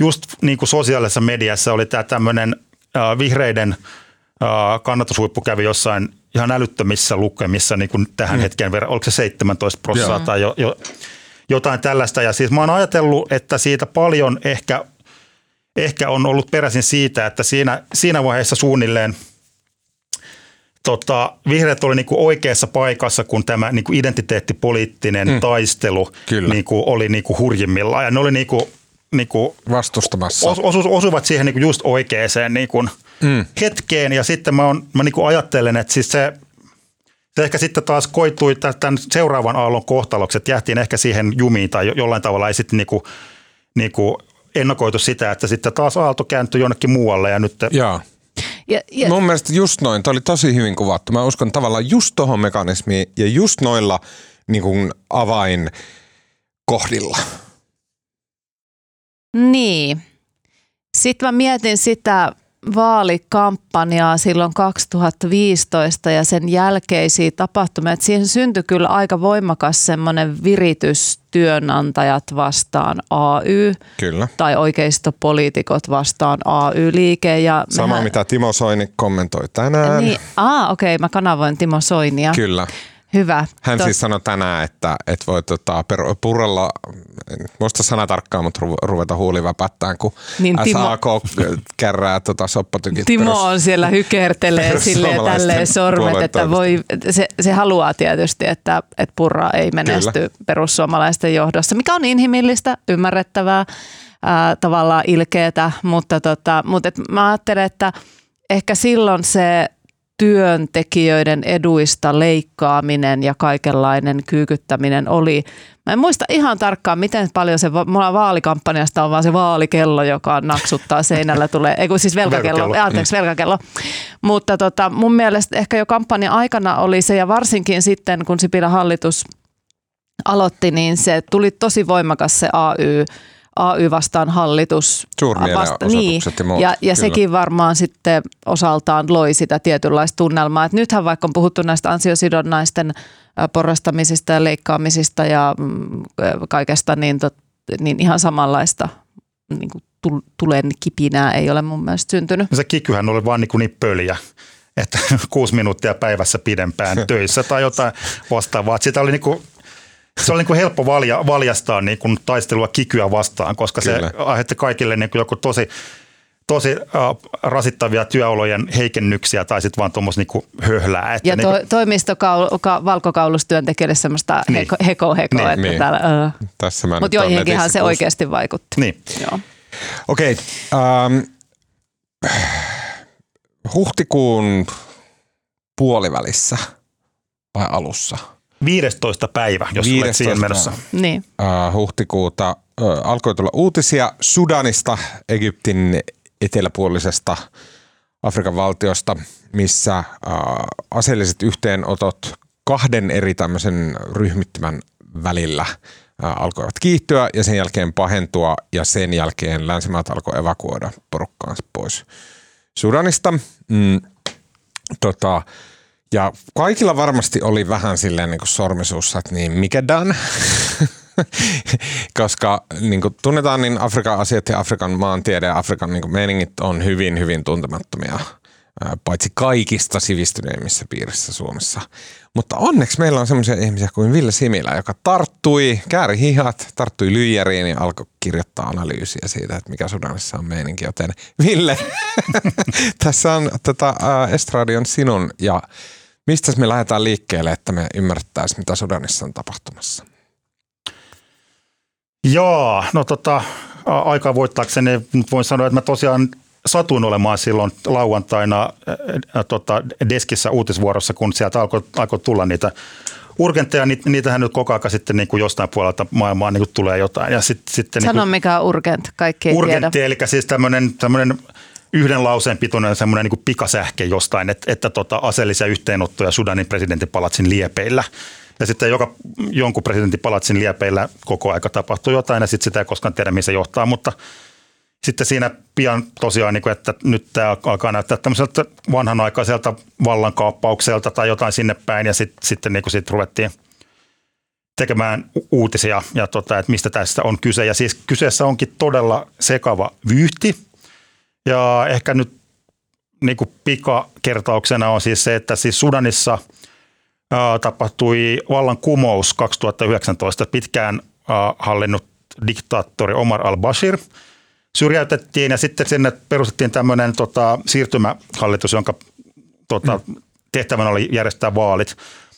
just niin kuin sosiaalisessa mediassa oli tämä tämmöinen uh, vihreiden uh, kannatushuippu kävi jossain ihan älyttömissä lukemissa niin kuin tähän mm. hetkeen verran. Oliko se 17 prosenttia tai jo, jo jotain tällaista. Ja siis mä oon ajatellut, että siitä paljon ehkä, ehkä on ollut peräisin siitä, että siinä, siinä vaiheessa suunnilleen tota, vihreät oli niinku oikeassa paikassa, kun tämä niinku identiteettipoliittinen mm. taistelu niinku oli niinku hurjimmillaan. Ja ne oli niinku, niinku vastustamassa. Os, osu, osuvat siihen niinku just oikeaan niinku mm. hetkeen. Ja sitten mä, on, mä niinku ajattelen, että siis se – se ehkä sitten taas koittui tämän seuraavan aallon kohtaloksi, että jähtiin ehkä siihen jumiin tai jollain tavalla ei sitten niinku, niinku ennakoitu sitä, että sitten taas aalto kääntyi jonnekin muualle ja nyt... Jaa. Ja, ja. Mun mielestä just noin, toi oli tosi hyvin kuvattu. Mä uskon tavallaan just tuohon mekanismiin ja just noilla niin kuin avainkohdilla. Niin. Sitten mä mietin sitä, vaalikampanjaa silloin 2015 ja sen jälkeisiä tapahtumia. Että siihen syntyi kyllä aika voimakas semmoinen viritys työnantajat vastaan AY. Kyllä. Tai oikeistopoliitikot vastaan AY-liike. Ja Sama mehän... mitä Timo Soini kommentoi tänään. Niin, ah, okei, okay, mä kanavoin Timo Soinia. Kyllä. Hyvä. Hän Tos... siis sanoi tänään, että, että voi tota, per, purrella, muista sana tarkkaan, mutta ru, ruveta huuli väpättään, kun niin SAK Timo... kärrää tota, soppatykit. Timo perus, on siellä hykertelee silleen tälleen sormet, että voi, se, se haluaa tietysti, että, että Purra ei menesty Kyllä. perussuomalaisten johdossa, mikä on inhimillistä, ymmärrettävää, ää, tavallaan ilkeetä, mutta, tota, mutta et mä ajattelen, että ehkä silloin se työntekijöiden eduista leikkaaminen ja kaikenlainen kyykyttäminen oli. Mä en muista ihan tarkkaan, miten paljon se, mulla vaalikampanjasta on vaan se vaalikello, joka naksuttaa seinällä tulee, ei kun siis velkakello, velkakello. anteeksi velkakello. Mutta tota, mun mielestä ehkä jo kampanjan aikana oli se ja varsinkin sitten kun Sipilä hallitus aloitti, niin se tuli tosi voimakas se AY AY vastaan hallitus. Vasta, niin, ja muut, Ja, ja sekin varmaan sitten osaltaan loi sitä tietynlaista tunnelmaa. Et nythän vaikka on puhuttu näistä ansiosidonnaisten porrastamisista ja leikkaamisista ja mm, kaikesta, niin, tot, niin ihan samanlaista niin kuin tulen kipinää ei ole mun mielestä syntynyt. No se kikyhän oli vaan niin, kuin niin pöliä että kuusi minuuttia päivässä pidempään töissä tai jotain vastaavaa. Sitä oli niin kuin se oli niin kuin helppo valja, valjastaa niin kuin taistelua kikyä vastaan, koska Kyllä. se aiheutti kaikille niin kuin joku tosi, tosi rasittavia työolojen heikennyksiä tai sitten vaan tuommoista niinku höhlää. Että ja to, niinku... toimistovalkokaulustyöntekijöille semmoista niin. heko, heko, heko niin, että niin. täällä, uh. Tässä Mutta joihinkinhan se oikeasti vaikutti. Niin. Joo. Okei, okay, um, huhtikuun puolivälissä vai alussa? 15. päivä, jos 15. olet siihen menossa. Niin. Uh, huhtikuuta uh, alkoi tulla uutisia Sudanista, Egyptin eteläpuolisesta Afrikan valtiosta, missä uh, aseelliset yhteenotot kahden eri tämmöisen ryhmittymän välillä uh, alkoivat kiihtyä ja sen jälkeen pahentua ja sen jälkeen länsimaat alkoi evakuoida porukkaansa pois Sudanista. Mm, tota, ja kaikilla varmasti oli vähän silleen niin kuin sormisuussa, että niin mikä dan? Koska niin kuin tunnetaan, niin Afrikan asiat ja Afrikan maantiede ja Afrikan niin kuin meningit on hyvin, hyvin tuntemattomia paitsi kaikista sivistyneimmissä piirissä Suomessa. Mutta onneksi meillä on sellaisia ihmisiä kuin Ville Similä, joka tarttui, kääri hihat, tarttui lyijäriin ja alkoi kirjoittaa analyysiä siitä, että mikä Sudanissa on meininki. Joten Ville, tässä on tota, Estradion sinun ja mistä me lähdetään liikkeelle, että me ymmärrettäisiin, mitä Sudanissa on tapahtumassa? Joo, no tota, aikaa voittaakseni nyt voin sanoa, että mä tosiaan satuin olemaan silloin lauantaina ää, tota, deskissä uutisvuorossa, kun sieltä alkoi, alkoi tulla niitä urgentteja, ni, niitähän nyt koko ajan sitten niin kuin jostain puolelta maailmaa niin kuin tulee jotain. Ja sit, sitten, Sano niin kuin, mikä on urgent, kaikki ei urgentti, tiedä. eli siis tämmöinen, tämmöinen yhden lauseen pituinen semmoinen niin pikasähke jostain, että, että tota, aseellisia yhteenottoja Sudanin presidentin palatsin liepeillä. Ja sitten joka, jonkun presidentin palatsin liepeillä koko aika tapahtuu jotain ja sitten sitä ei koskaan tiedä, mihin se johtaa, mutta sitten siinä pian tosiaan, niin kuin, että nyt tämä alkaa näyttää tämmöiseltä vanhanaikaiselta vallankaappaukselta tai jotain sinne päin ja sit, sitten niin kuin siitä ruvettiin tekemään uutisia ja tota, että mistä tässä on kyse. Ja siis kyseessä onkin todella sekava vyyhti ja ehkä nyt niin kuin pikakertauksena on siis se, että siis Sudanissa ää, tapahtui vallankumous 2019 pitkään ää, hallinnut diktaattori Omar al-Bashir – syrjäytettiin ja sitten sinne perustettiin tämmöinen tota, siirtymähallitus, jonka tota, mm. tehtävänä oli järjestää vaalit.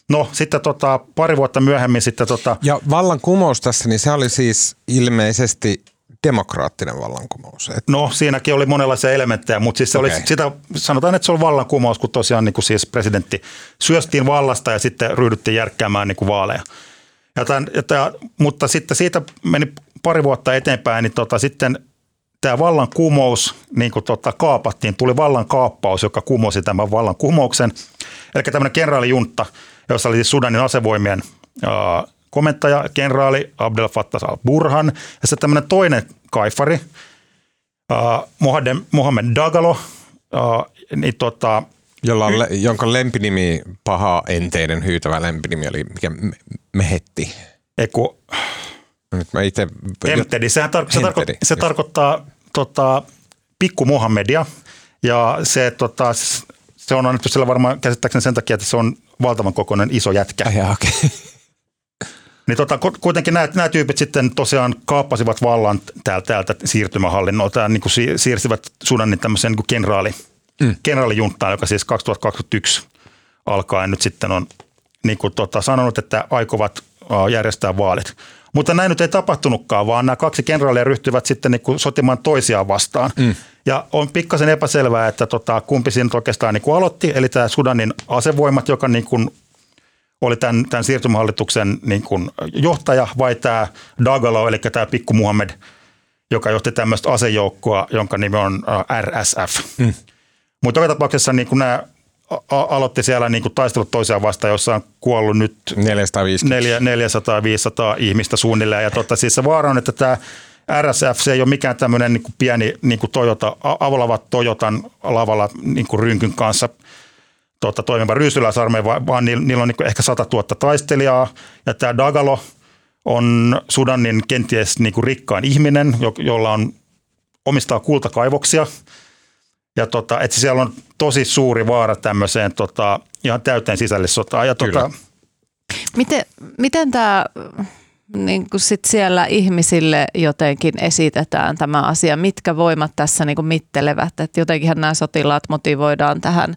No sitten tota, pari vuotta myöhemmin sitten... Tota, ja vallankumous tässä, niin se oli siis ilmeisesti demokraattinen vallankumous. Et... No siinäkin oli monenlaisia elementtejä, mutta siis se okay. oli sitä, sanotaan, että se on vallankumous, kun tosiaan niin kuin siis presidentti syöstiin vallasta ja sitten ryhdyttiin järkkäämään niin kuin vaaleja. Ja tämän, ja tämän, mutta sitten siitä meni pari vuotta eteenpäin, niin tota, sitten tämä vallankumous niin kuin tota, kaapattiin, tuli vallankaappaus, joka kumosi tämän vallankumouksen. Eli tämmöinen kenraalijuntta, jossa oli siis Sudanin asevoimien komentaja, kenraali Abdel Fattah al-Burhan, ja sitten tämmöinen toinen kaifari, ää, Mohamed Dagalo, ää, niin tota, Jolla on, le, jonka lempinimi, paha enteinen hyytävä lempinimi oli mikä Mehetti. Eiku, nyt mä itse... Emtedi, sehän tar- se, tarko- se tarkoittaa tota, pikku Muhammedia ja se, tota, se on annettu sillä varmaan käsittääkseni sen takia, että se on valtavan kokoinen iso jätkä. Ai, okay. Niin tota, kuitenkin nämä, nämä tyypit sitten tosiaan kaappasivat vallan täältä, täältä siirtymähallinnolta ja niin kuin siirsivät Sudanin tämmöiseen niin kuin kenraali, mm. kenraalijunttaan, joka siis 2021 alkaen nyt sitten on niin kuin tota, sanonut, että aikovat järjestää vaalit. Mutta näin nyt ei tapahtunutkaan, vaan nämä kaksi kenraalia ryhtyivät sitten niin kuin sotimaan toisiaan vastaan. Mm. Ja on pikkasen epäselvää, että tota, kumpi siinä oikeastaan niin kuin aloitti, eli tämä Sudanin asevoimat, joka niin kuin oli tämän, tämän siirtymähallituksen niin kuin johtaja, vai tämä Dagalo, eli tämä Pikku Muhammed, joka johti tämmöistä asejoukkoa, jonka nimi on RSF. Mm. Mutta joka tapauksessa niin kuin nämä aloitti siellä niin kuin taistelut toisiaan vastaan, jossa on kuollut nyt 450-500 ihmistä suunnilleen. Ja totta, siis se vaara on, että tämä RSF, se ei ole mikään tämmöinen niin kuin pieni niin kuin Toyota, avolavat Toyotan lavalla niin kuin rynkyn kanssa tota, toimiva ryysyläisarmeija, vaan niillä on niin kuin ehkä 100 000 taistelijaa. Ja tämä Dagalo on Sudanin kenties niin kuin rikkaan ihminen, jolla on omistaa kultakaivoksia – ja tota, että siellä on tosi suuri vaara tämmöiseen tota, ihan täyteen sisällissotaan. Ja tota, miten, miten tämä niin kuin sit siellä ihmisille jotenkin esitetään tämä asia, mitkä voimat tässä niin kuin mittelevät, että jotenkinhan nämä sotilaat motivoidaan tähän,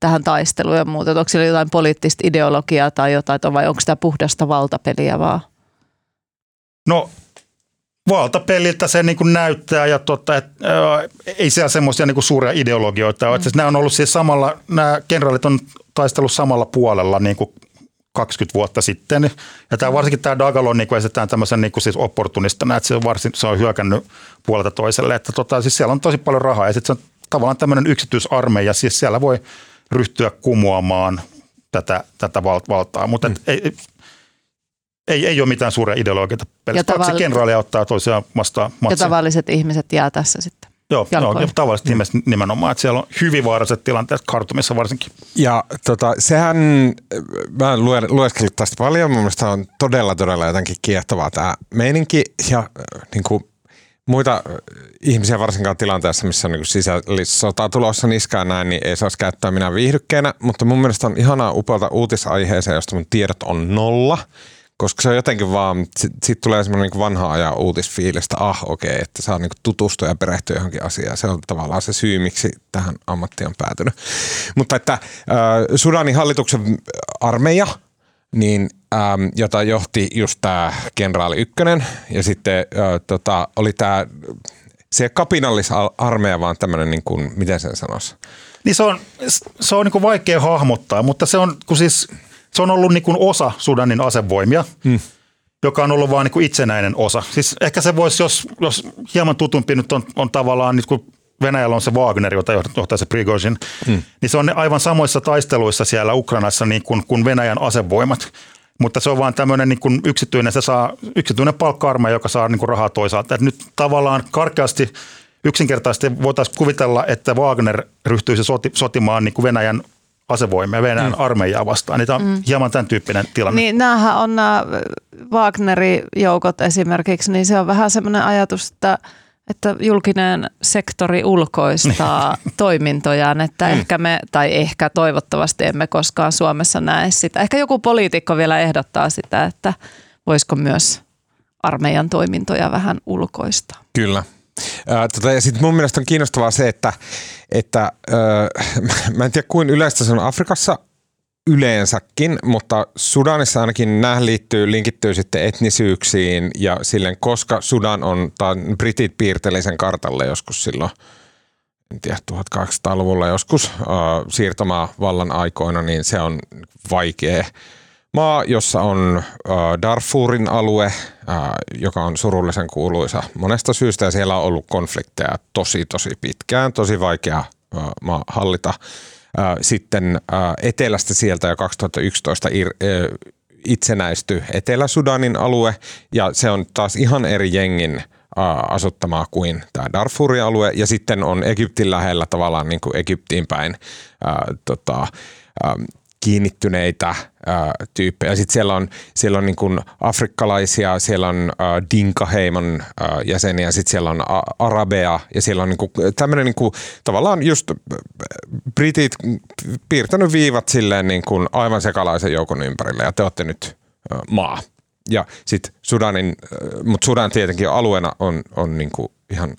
tähän taisteluun ja muuta, onko siellä jotain poliittista ideologiaa tai jotain, vai onko tämä puhdasta valtapeliä vaan? No valtapeliltä se niin kuin näyttää ja tota, et, ää, ei siellä semmoisia niin kuin suuria ideologioita ole. Mm. Nämä on ollut siis samalla, nämä kenraalit on taistellut samalla puolella niin kuin 20 vuotta sitten. Ja tämä, varsinkin tämä Dagalo niin esitetään tämmöisen niin kuin siis opportunistana, että se on, varsin, se on hyökännyt puolelta toiselle. Että tota, siis siellä on tosi paljon rahaa ja sitten se on tavallaan tämmöinen yksityisarmeija, siis siellä voi ryhtyä kumoamaan tätä, tätä valtaa, mutta mm. ei, ei, ei ole mitään suuria ideologioita. Pelkästään tavall- kenraalia ottaa toisiaan vastaan matsia. Ja tavalliset ihmiset jää tässä sitten. Joo, joo ja tavalliset mm. ihmiset nimenomaan, että siellä on hyvin vaaralliset tilanteet kartumissa varsinkin. Ja tota, sehän, mä luen, tästä paljon, mun mielestä on todella todella jotenkin kiehtovaa tämä meininki ja niin kuin muita ihmisiä varsinkaan tilanteessa, missä on niin sisällissota tulossa niskaan näin, niin ei saisi käyttää minä viihdykkeenä, mutta mun mielestä on ihanaa upealta uutisaiheeseen, josta mun tiedot on nolla koska se on jotenkin vaan, sitten sit tulee semmoinen niin vanha ajan uutisfiilistä, ah okei, okay, että saa niin tutustua ja perehtyä johonkin asiaan. Se on tavallaan se syy, miksi tähän ammattiin on päätynyt. Mutta että äh, Sudanin hallituksen armeija, niin, ähm, jota johti just tämä kenraali Ykkönen ja sitten äh, tota, oli tämä se kapinallisarmeija, vaan tämmöinen, niin kuin, miten sen sanoisi? Niin se on, se on niin kuin vaikea hahmottaa, mutta se on, kun siis se on ollut niin kuin osa Sudanin asevoimia, hmm. joka on ollut vain niin kuin itsenäinen osa. Siis ehkä se voisi, jos, jos hieman tutumpi nyt on, on tavallaan niin kuin Venäjällä on se Wagner, jota johtaa se Prigozhin, hmm. niin se on aivan samoissa taisteluissa siellä Ukrainassa niin kuin, kuin Venäjän asevoimat. Mutta se on vain tämmöinen niin kuin yksityinen, se saa, yksityinen palkka joka saa niin kuin rahaa toisaalta. Et nyt tavallaan karkeasti yksinkertaisesti voitaisiin kuvitella, että Wagner ryhtyisi soti, sotimaan niin kuin Venäjän asevoimia Venäjän mm. armeijaa vastaan. Niitä on mm. hieman tämän tyyppinen tilanne. Niin, näähän on nämä Wagnerin joukot esimerkiksi, niin se on vähän semmoinen ajatus, että että julkinen sektori ulkoistaa toimintojaan, että mm. ehkä me, tai ehkä toivottavasti emme koskaan Suomessa näe sitä. Ehkä joku poliitikko vielä ehdottaa sitä, että voisiko myös armeijan toimintoja vähän ulkoistaa. Kyllä, tota, ja sitten mun mielestä on kiinnostavaa se, että, että äh, mä en tiedä kuin yleistä se on Afrikassa yleensäkin, mutta Sudanissa ainakin nämä liittyy, linkittyy sitten etnisyyksiin ja silleen, koska Sudan on, tai britit piirteli sen kartalle joskus silloin, en tiedä, 1800-luvulla joskus äh, siirtomaavallan aikoina, niin se on vaikea maa, jossa on äh, Darfurin alue, äh, joka on surullisen kuuluisa monesta syystä ja siellä on ollut konflikteja tosi tosi pitkään, tosi vaikea äh, maa hallita. Sitten etelästä sieltä jo 2011 itsenäisty Etelä-Sudanin alue. Ja se on taas ihan eri jengin asuttamaa kuin tämä Darfurin alue. Ja sitten on Egyptin lähellä tavallaan niin kuin Egyptiin päin ää, tota, kiinnittyneitä ää, tyyppejä. Sitten siellä on, siellä on niin kuin afrikkalaisia, siellä on ää, Dinkaheimon ää, jäseniä, sitten siellä on a, arabeja ja siellä on niin kuin, tämmöinen niin kuin, tavallaan just britit piirtänyt viivat silleen niin kuin aivan sekalaisen joukon ympärille ja te olette nyt ää, maa. Ja sitten Sudanin, mutta Sudan tietenkin alueena on, on niin kuin ihan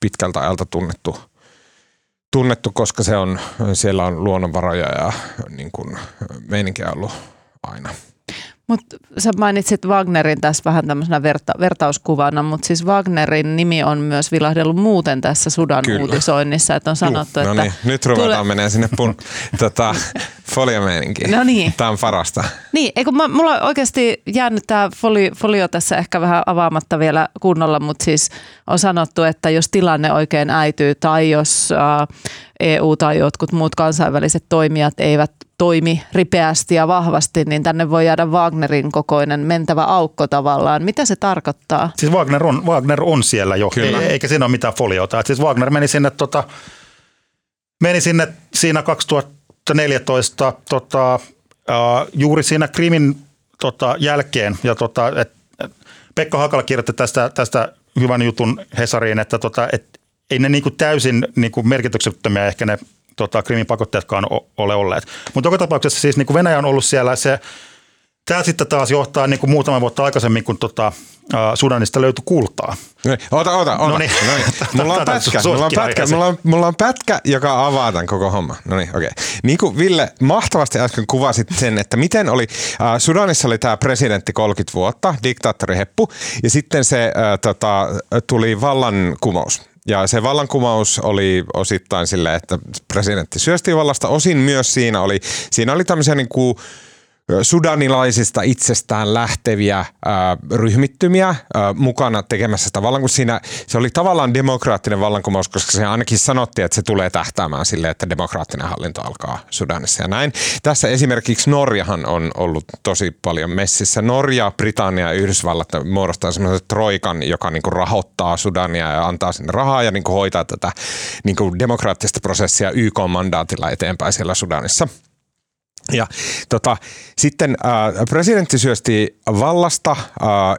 pitkältä ajalta tunnettu – tunnettu, koska se on, siellä on luonnonvaroja ja niin kuin, meininkiä ollut aina. Mutta sä mainitsit Wagnerin tässä vähän tämmöisenä verta, vertauskuvana, mutta siis Wagnerin nimi on myös vilahdellut muuten tässä Sudan Kyllä. uutisoinnissa, että on sanottu, Juh, no että... Niin, nyt ruvetaan tule... menee sinne pun, tota, foliomeininkiin. No niin. Tämä on parasta. Niin, eikö mä, mulla on oikeasti jäänyt tämä folio, folio tässä ehkä vähän avaamatta vielä kunnolla, mutta siis on sanottu, että jos tilanne oikein äityy tai jos äh, EU tai jotkut muut kansainväliset toimijat eivät toimi ripeästi ja vahvasti, niin tänne voi jäädä Wagnerin kokoinen mentävä aukko tavallaan. Mitä se tarkoittaa? Siis Wagner on, Wagner on siellä jo, Kyllä. eikä siinä ole mitään foliota. Et siis Wagner meni sinne, tota, meni sinne siinä 2014 tota, uh, juuri siinä Krimin tota, jälkeen. Ja tota, et, et Pekka Hakala kirjoitti tästä, tästä hyvän jutun Hesariin, että tota, et, ei ne niinku täysin niinku merkityksettömiä ehkä ne tota, Krimin pakotteetkaan ole olleet. Mutta joka tapauksessa siis niin kuin Venäjä on ollut siellä se tämä sitten taas johtaa niin kuin muutama vuotta aikaisemmin, kun tota, Sudanista löytyi kultaa. No niin, ota, ota, ota. Noniin. Noniin. Mulla on pätkä, mulla on pätkä, mulla on, mulla on pätkä, joka avaa tämän koko homma. No niin, okei. Okay. Niin kuin Ville mahtavasti äsken kuvasit sen, että miten oli, äh, Sudanissa oli tämä presidentti 30 vuotta, diktaattori Heppu, ja sitten se äh, tota, tuli vallankumous. Ja se vallankumous oli osittain silleen, että presidentti syösti vallasta. Osin myös siinä oli, siinä oli tämmöisiä niin kuin, sudanilaisista itsestään lähteviä ää, ryhmittymiä ää, mukana tekemässä sitä vallankumousta. Siinä se oli tavallaan demokraattinen vallankumous, koska se ainakin sanottiin, että se tulee tähtäämään sille, että demokraattinen hallinto alkaa Sudanissa ja näin. Tässä esimerkiksi Norjahan on ollut tosi paljon messissä. Norja, Britannia ja Yhdysvallat muodostaa semmoisen troikan, joka niinku rahoittaa Sudania ja antaa sinne rahaa ja niinku hoitaa tätä niinku demokraattista prosessia YK-mandaatilla eteenpäin siellä Sudanissa. Ja tota, sitten äh, presidentti syösti vallasta äh,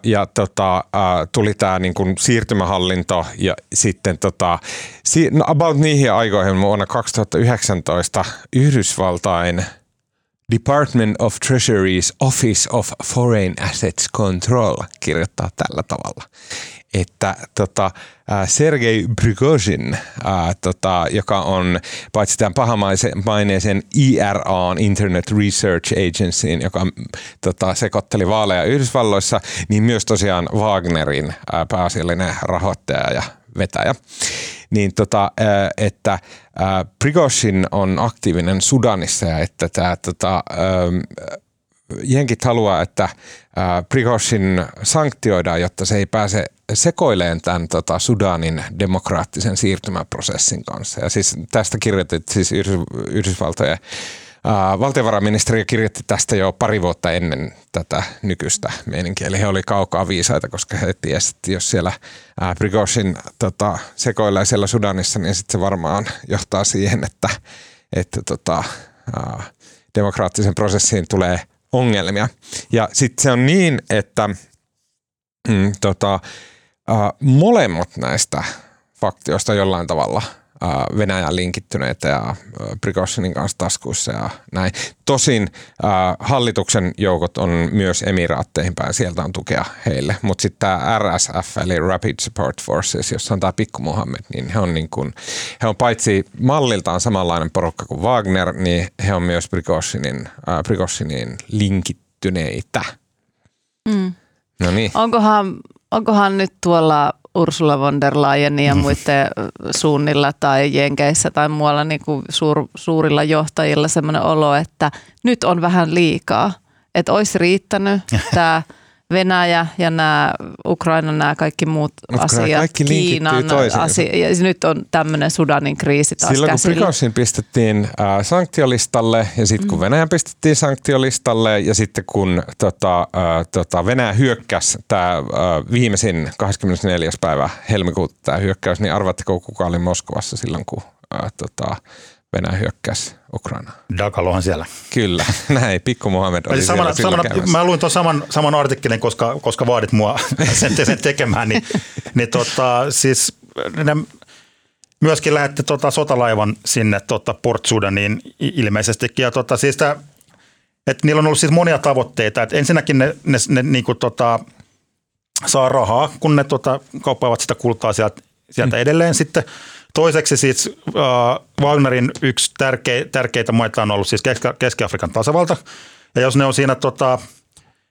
ja tota, äh, tuli tämä niin siirtymähallinto ja sitten tota, si- no about niihin aikoihin vuonna 2019 Yhdysvaltain Department of Treasury's Office of Foreign Assets Control kirjoittaa tällä tavalla että tota, Sergei Prigozhin, ää, tota, joka on paitsi tämän pahamaineisen IRA, Internet Research Agency, joka tota, sekoitteli vaaleja Yhdysvalloissa, niin myös tosiaan Wagnerin ää, pääasiallinen rahoittaja ja vetäjä. Niin tota, ää, että ää, Prigozhin on aktiivinen Sudanissa ja että tämä tota, ää, jenkit haluaa, että Prigozhin sanktioidaan, jotta se ei pääse sekoileen tämän tota, Sudanin demokraattisen siirtymäprosessin kanssa. Ja siis tästä kirjoitit siis Yhdysvaltojen Uh, valtiovarainministeri kirjoitti tästä jo pari vuotta ennen tätä nykyistä meininkiä. Eli he oli kaukaa viisaita, koska he tiesivät, että jos siellä uh, Prigozhin tota, sekoilee siellä Sudanissa, niin sitten se varmaan johtaa siihen, että, että tota, demokraattisen prosessiin tulee ongelmia. Ja sitten se on niin, että mm, tota, äh, molemmat näistä faktioista jollain tavalla – Äh, Venäjän linkittyneitä ja äh, Prigozhinin kanssa taskuissa ja näin. Tosin äh, hallituksen joukot on myös emiraatteihin päin, sieltä on tukea heille. Mutta sitten tämä RSF eli Rapid Support Forces, jossa on tämä Pikku Mohammed, niin he on, niin kun, he on paitsi malliltaan samanlainen porukka kuin Wagner, niin he on myös Prigozhinin, äh, Prigozhinin linkittyneitä. Mm. No niin. Onkohan, onkohan nyt tuolla Ursula von der Leyenin ja muiden suunnilla tai Jenkeissä tai muualla niin kuin suur, suurilla johtajilla sellainen olo, että nyt on vähän liikaa. Että olisi riittänyt tämä Venäjä ja nämä Ukraina, nämä kaikki muut Mut asiat, kaikki Kiinan asia, ja nyt on tämmöinen Sudanin kriisi taas Silloin käsillä. kun Prigozhin pistettiin äh, sanktiolistalle ja sitten kun mm. Venäjä pistettiin sanktiolistalle ja sitten kun tota, äh, tota Venäjä hyökkäsi tämä äh, viimeisin 24. päivä helmikuuta tämä hyökkäys, niin arvatteko kuka oli Moskovassa silloin kun äh, tota, Venäjä hyökkäsi Ukraina. Dakalohan siellä. Kyllä, näin. Pikku Mohamed oli samana, siellä samana, Mä luin tuon saman, saman artikkelin, koska, koska vaadit mua sen, sen tekemään. Niin, niin tota, siis ne myöskin lähetti tota sotalaivan sinne tota Port Sudaniin ilmeisestikin. Ja tota, siis tää, et niillä on ollut siis monia tavoitteita. Et ensinnäkin ne, ne, ne niinku tota, saa rahaa, kun ne tota, kauppaavat sitä kultaa sieltä, sieltä mm. edelleen sitten – Toiseksi siis äh, Wagnerin yksi tärke, tärkeitä maita on ollut siis Keski-Afrikan tasavalta. Ja jos ne on siinä, tota,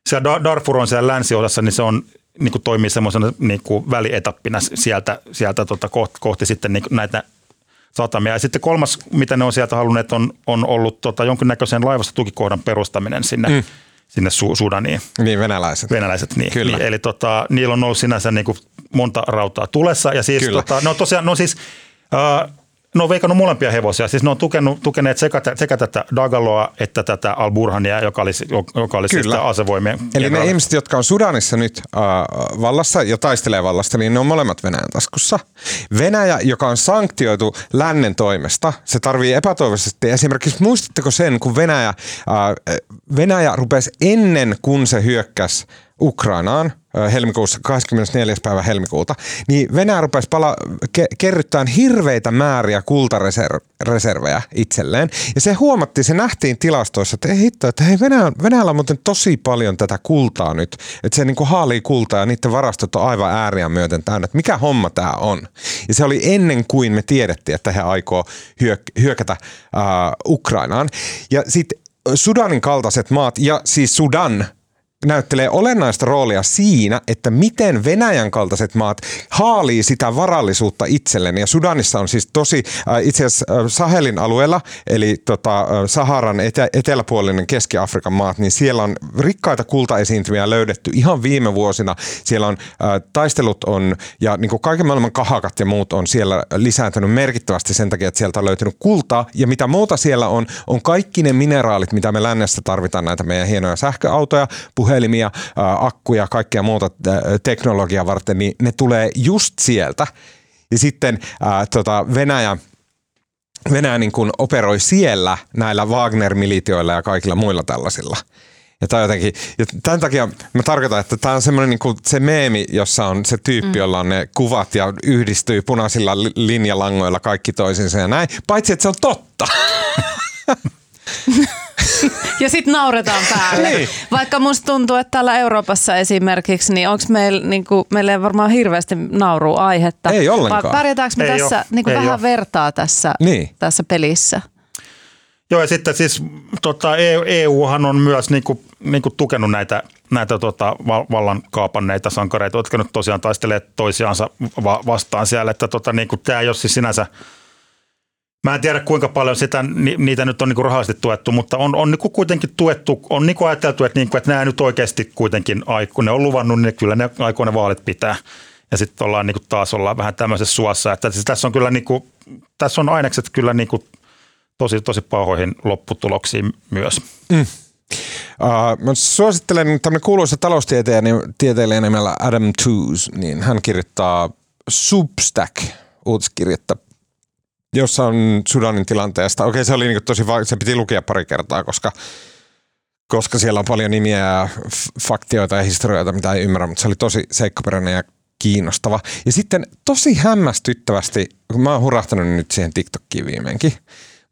siellä Darfur on siellä länsiosassa, niin se on niin kuin toimii semmoisena niin kuin välietappina sieltä, sieltä tota, kohti, kohti sitten niin näitä satamia. Ja sitten kolmas, mitä ne on sieltä halunneet, on, on ollut tota, jonkinnäköisen laivasta tukikohdan perustaminen sinne, mm. sinne Su- Sudaniin. Niin, venäläiset. Venäläiset, niin. Kyllä. niin eli tota, niillä on ollut sinänsä niin kuin monta rautaa tulessa. Ja siis, tota, ne on tosiaan, no siis – ne on veikannut molempia hevosia. Siis ne on tukenut, tukeneet sekä, sekä tätä Dagaloa että tätä Al-Burhania, joka oli, joka oli siis asevoimien. Eli ne ihmiset, jotka on Sudanissa nyt äh, vallassa ja taistelee vallasta, niin ne on molemmat Venäjän taskussa. Venäjä, joka on sanktioitu lännen toimesta, se tarvii epätoivoisesti. Esimerkiksi muistatteko sen, kun Venäjä, äh, Venäjä rupesi ennen kuin se hyökkäsi Ukrainaan, helmikuussa 24. päivä helmikuuta, niin Venäjä rupesi pala- ke- kerryttämään hirveitä määriä kultareservejä itselleen. Ja se huomattiin, se nähtiin tilastoissa, että ei hitto, että hei Venäjä, Venäjällä on muuten tosi paljon tätä kultaa nyt. Että se niinku haalii kultaa ja niiden varastot on aivan ääriä myöten täynnä. Että mikä homma tämä on? Ja se oli ennen kuin me tiedettiin, että he aikoo hyök- hyökätä äh, Ukrainaan. Ja sitten Sudanin kaltaiset maat, ja siis Sudan – näyttelee olennaista roolia siinä, että miten Venäjän kaltaiset maat haalii sitä varallisuutta itselleen. Ja Sudanissa on siis tosi, äh, itse asiassa äh, Sahelin alueella, eli tota, äh, Saharan etä, eteläpuolinen Keski-Afrikan maat, niin siellä on rikkaita kultaesiintymiä löydetty ihan viime vuosina. Siellä on taistelut on, ja niin kuin kaiken maailman kahakat ja muut on siellä lisääntynyt merkittävästi sen takia, että sieltä on löytynyt kultaa. Ja mitä muuta siellä on, on kaikki ne mineraalit, mitä me lännessä tarvitaan näitä meidän hienoja sähköautoja, puhelimia, akkuja, kaikkea muuta teknologiaa varten, niin ne tulee just sieltä. Ja sitten ää, tota Venäjä Venäjä niin kuin operoi siellä näillä Wagner-militioilla ja kaikilla muilla tällaisilla. Ja, tämä jotenkin, ja tämän takia mä tarkoitan, että tämä on semmoinen niin kuin se meemi, jossa on se tyyppi, mm. jolla on ne kuvat ja yhdistyy punaisilla linjalangoilla kaikki toisinsa ja näin. Paitsi, että se on totta. ja sitten nauretaan päälle. Niin. Vaikka musta tuntuu, että täällä Euroopassa esimerkiksi, niin onko meillä, niin kuin, meillä ei varmaan hirveästi nauruu aihetta. Ei ollenkaan. Vai pärjätäänkö me ei tässä niin kuin vähän ole. vertaa tässä, niin. tässä pelissä? Joo, ja sitten siis tota, EUhan e on myös niin kuin, niin kuin tukenut näitä, näitä tota, vallan kaapanneita sankareita, jotka nyt tosiaan taistelee toisiansa va- vastaan siellä. Että tota, niin kuin, tämä ei ole siis sinänsä – Mä en tiedä kuinka paljon sitä, niitä nyt on niinku rahallisesti tuettu, mutta on, on niinku kuitenkin tuettu, on niinku ajateltu, että, niinku, että nämä nyt oikeasti kuitenkin, kun ne on luvannut, niin kyllä ne aikoo ne vaalit pitää. Ja sitten ollaan niinku taas ollaan vähän tämmöisessä suossa, että siis tässä on kyllä niinku, tässä on ainekset kyllä niinku tosi, tosi pahoihin lopputuloksiin myös. Mm. Uh, mä suosittelen tämmöinen kuuluisa taloustieteilijä nimellä Adam Tooze, niin hän kirjoittaa Substack uutiskirjettä jossa on Sudanin tilanteesta. Okei, se oli niin tosi va- se piti lukea pari kertaa, koska, koska siellä on paljon nimiä ja faktioita ja historioita, mitä ei ymmärrä, mutta se oli tosi seikkaperäinen ja kiinnostava. Ja sitten tosi hämmästyttävästi, kun mä oon hurahtanut nyt siihen TikTokkiin viimeinkin,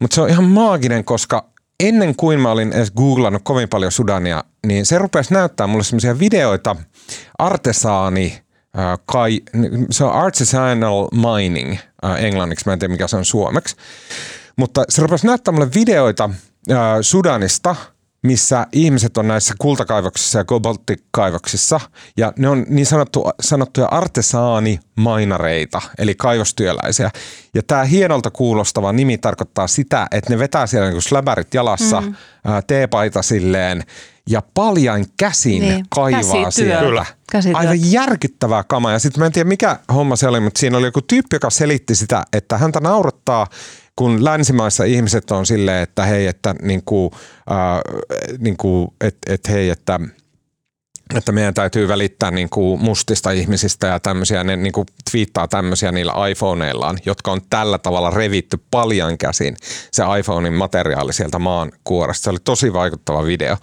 mutta se on ihan maaginen, koska ennen kuin mä olin edes googlannut kovin paljon Sudania, niin se rupesi näyttää mulle semmoisia videoita artesaani kai, se on artisanal mining englanniksi, mä en tiedä mikä se on suomeksi. Mutta se rupesi näyttää mulle videoita Sudanista, missä ihmiset on näissä kultakaivoksissa ja kobolttikaivoksissa, ja ne on niin sanottu, sanottuja artesaanimainareita, eli kaivostyöläisiä. Ja tämä hienolta kuulostava nimi tarkoittaa sitä, että ne vetää siellä niin släbärit jalassa, mm. teepaita silleen, ja paljain käsin niin. kaivaa Käsityö. siellä. Käsityö. Aivan järkyttävää kamaa. Ja sitten mä en tiedä mikä homma se oli, mutta siinä oli joku tyyppi, joka selitti sitä, että häntä naurattaa, kun länsimaissa ihmiset on silleen, että hei, että niinku, äh, niinku, et, et hei, että että meidän täytyy välittää niin kuin mustista ihmisistä ja tämmöisiä, ne niin kuin twiittaa tämmöisiä niillä iPhoneillaan, jotka on tällä tavalla revitty paljon käsin se iPhonein materiaali sieltä maan kuoresta. Se oli tosi vaikuttava video.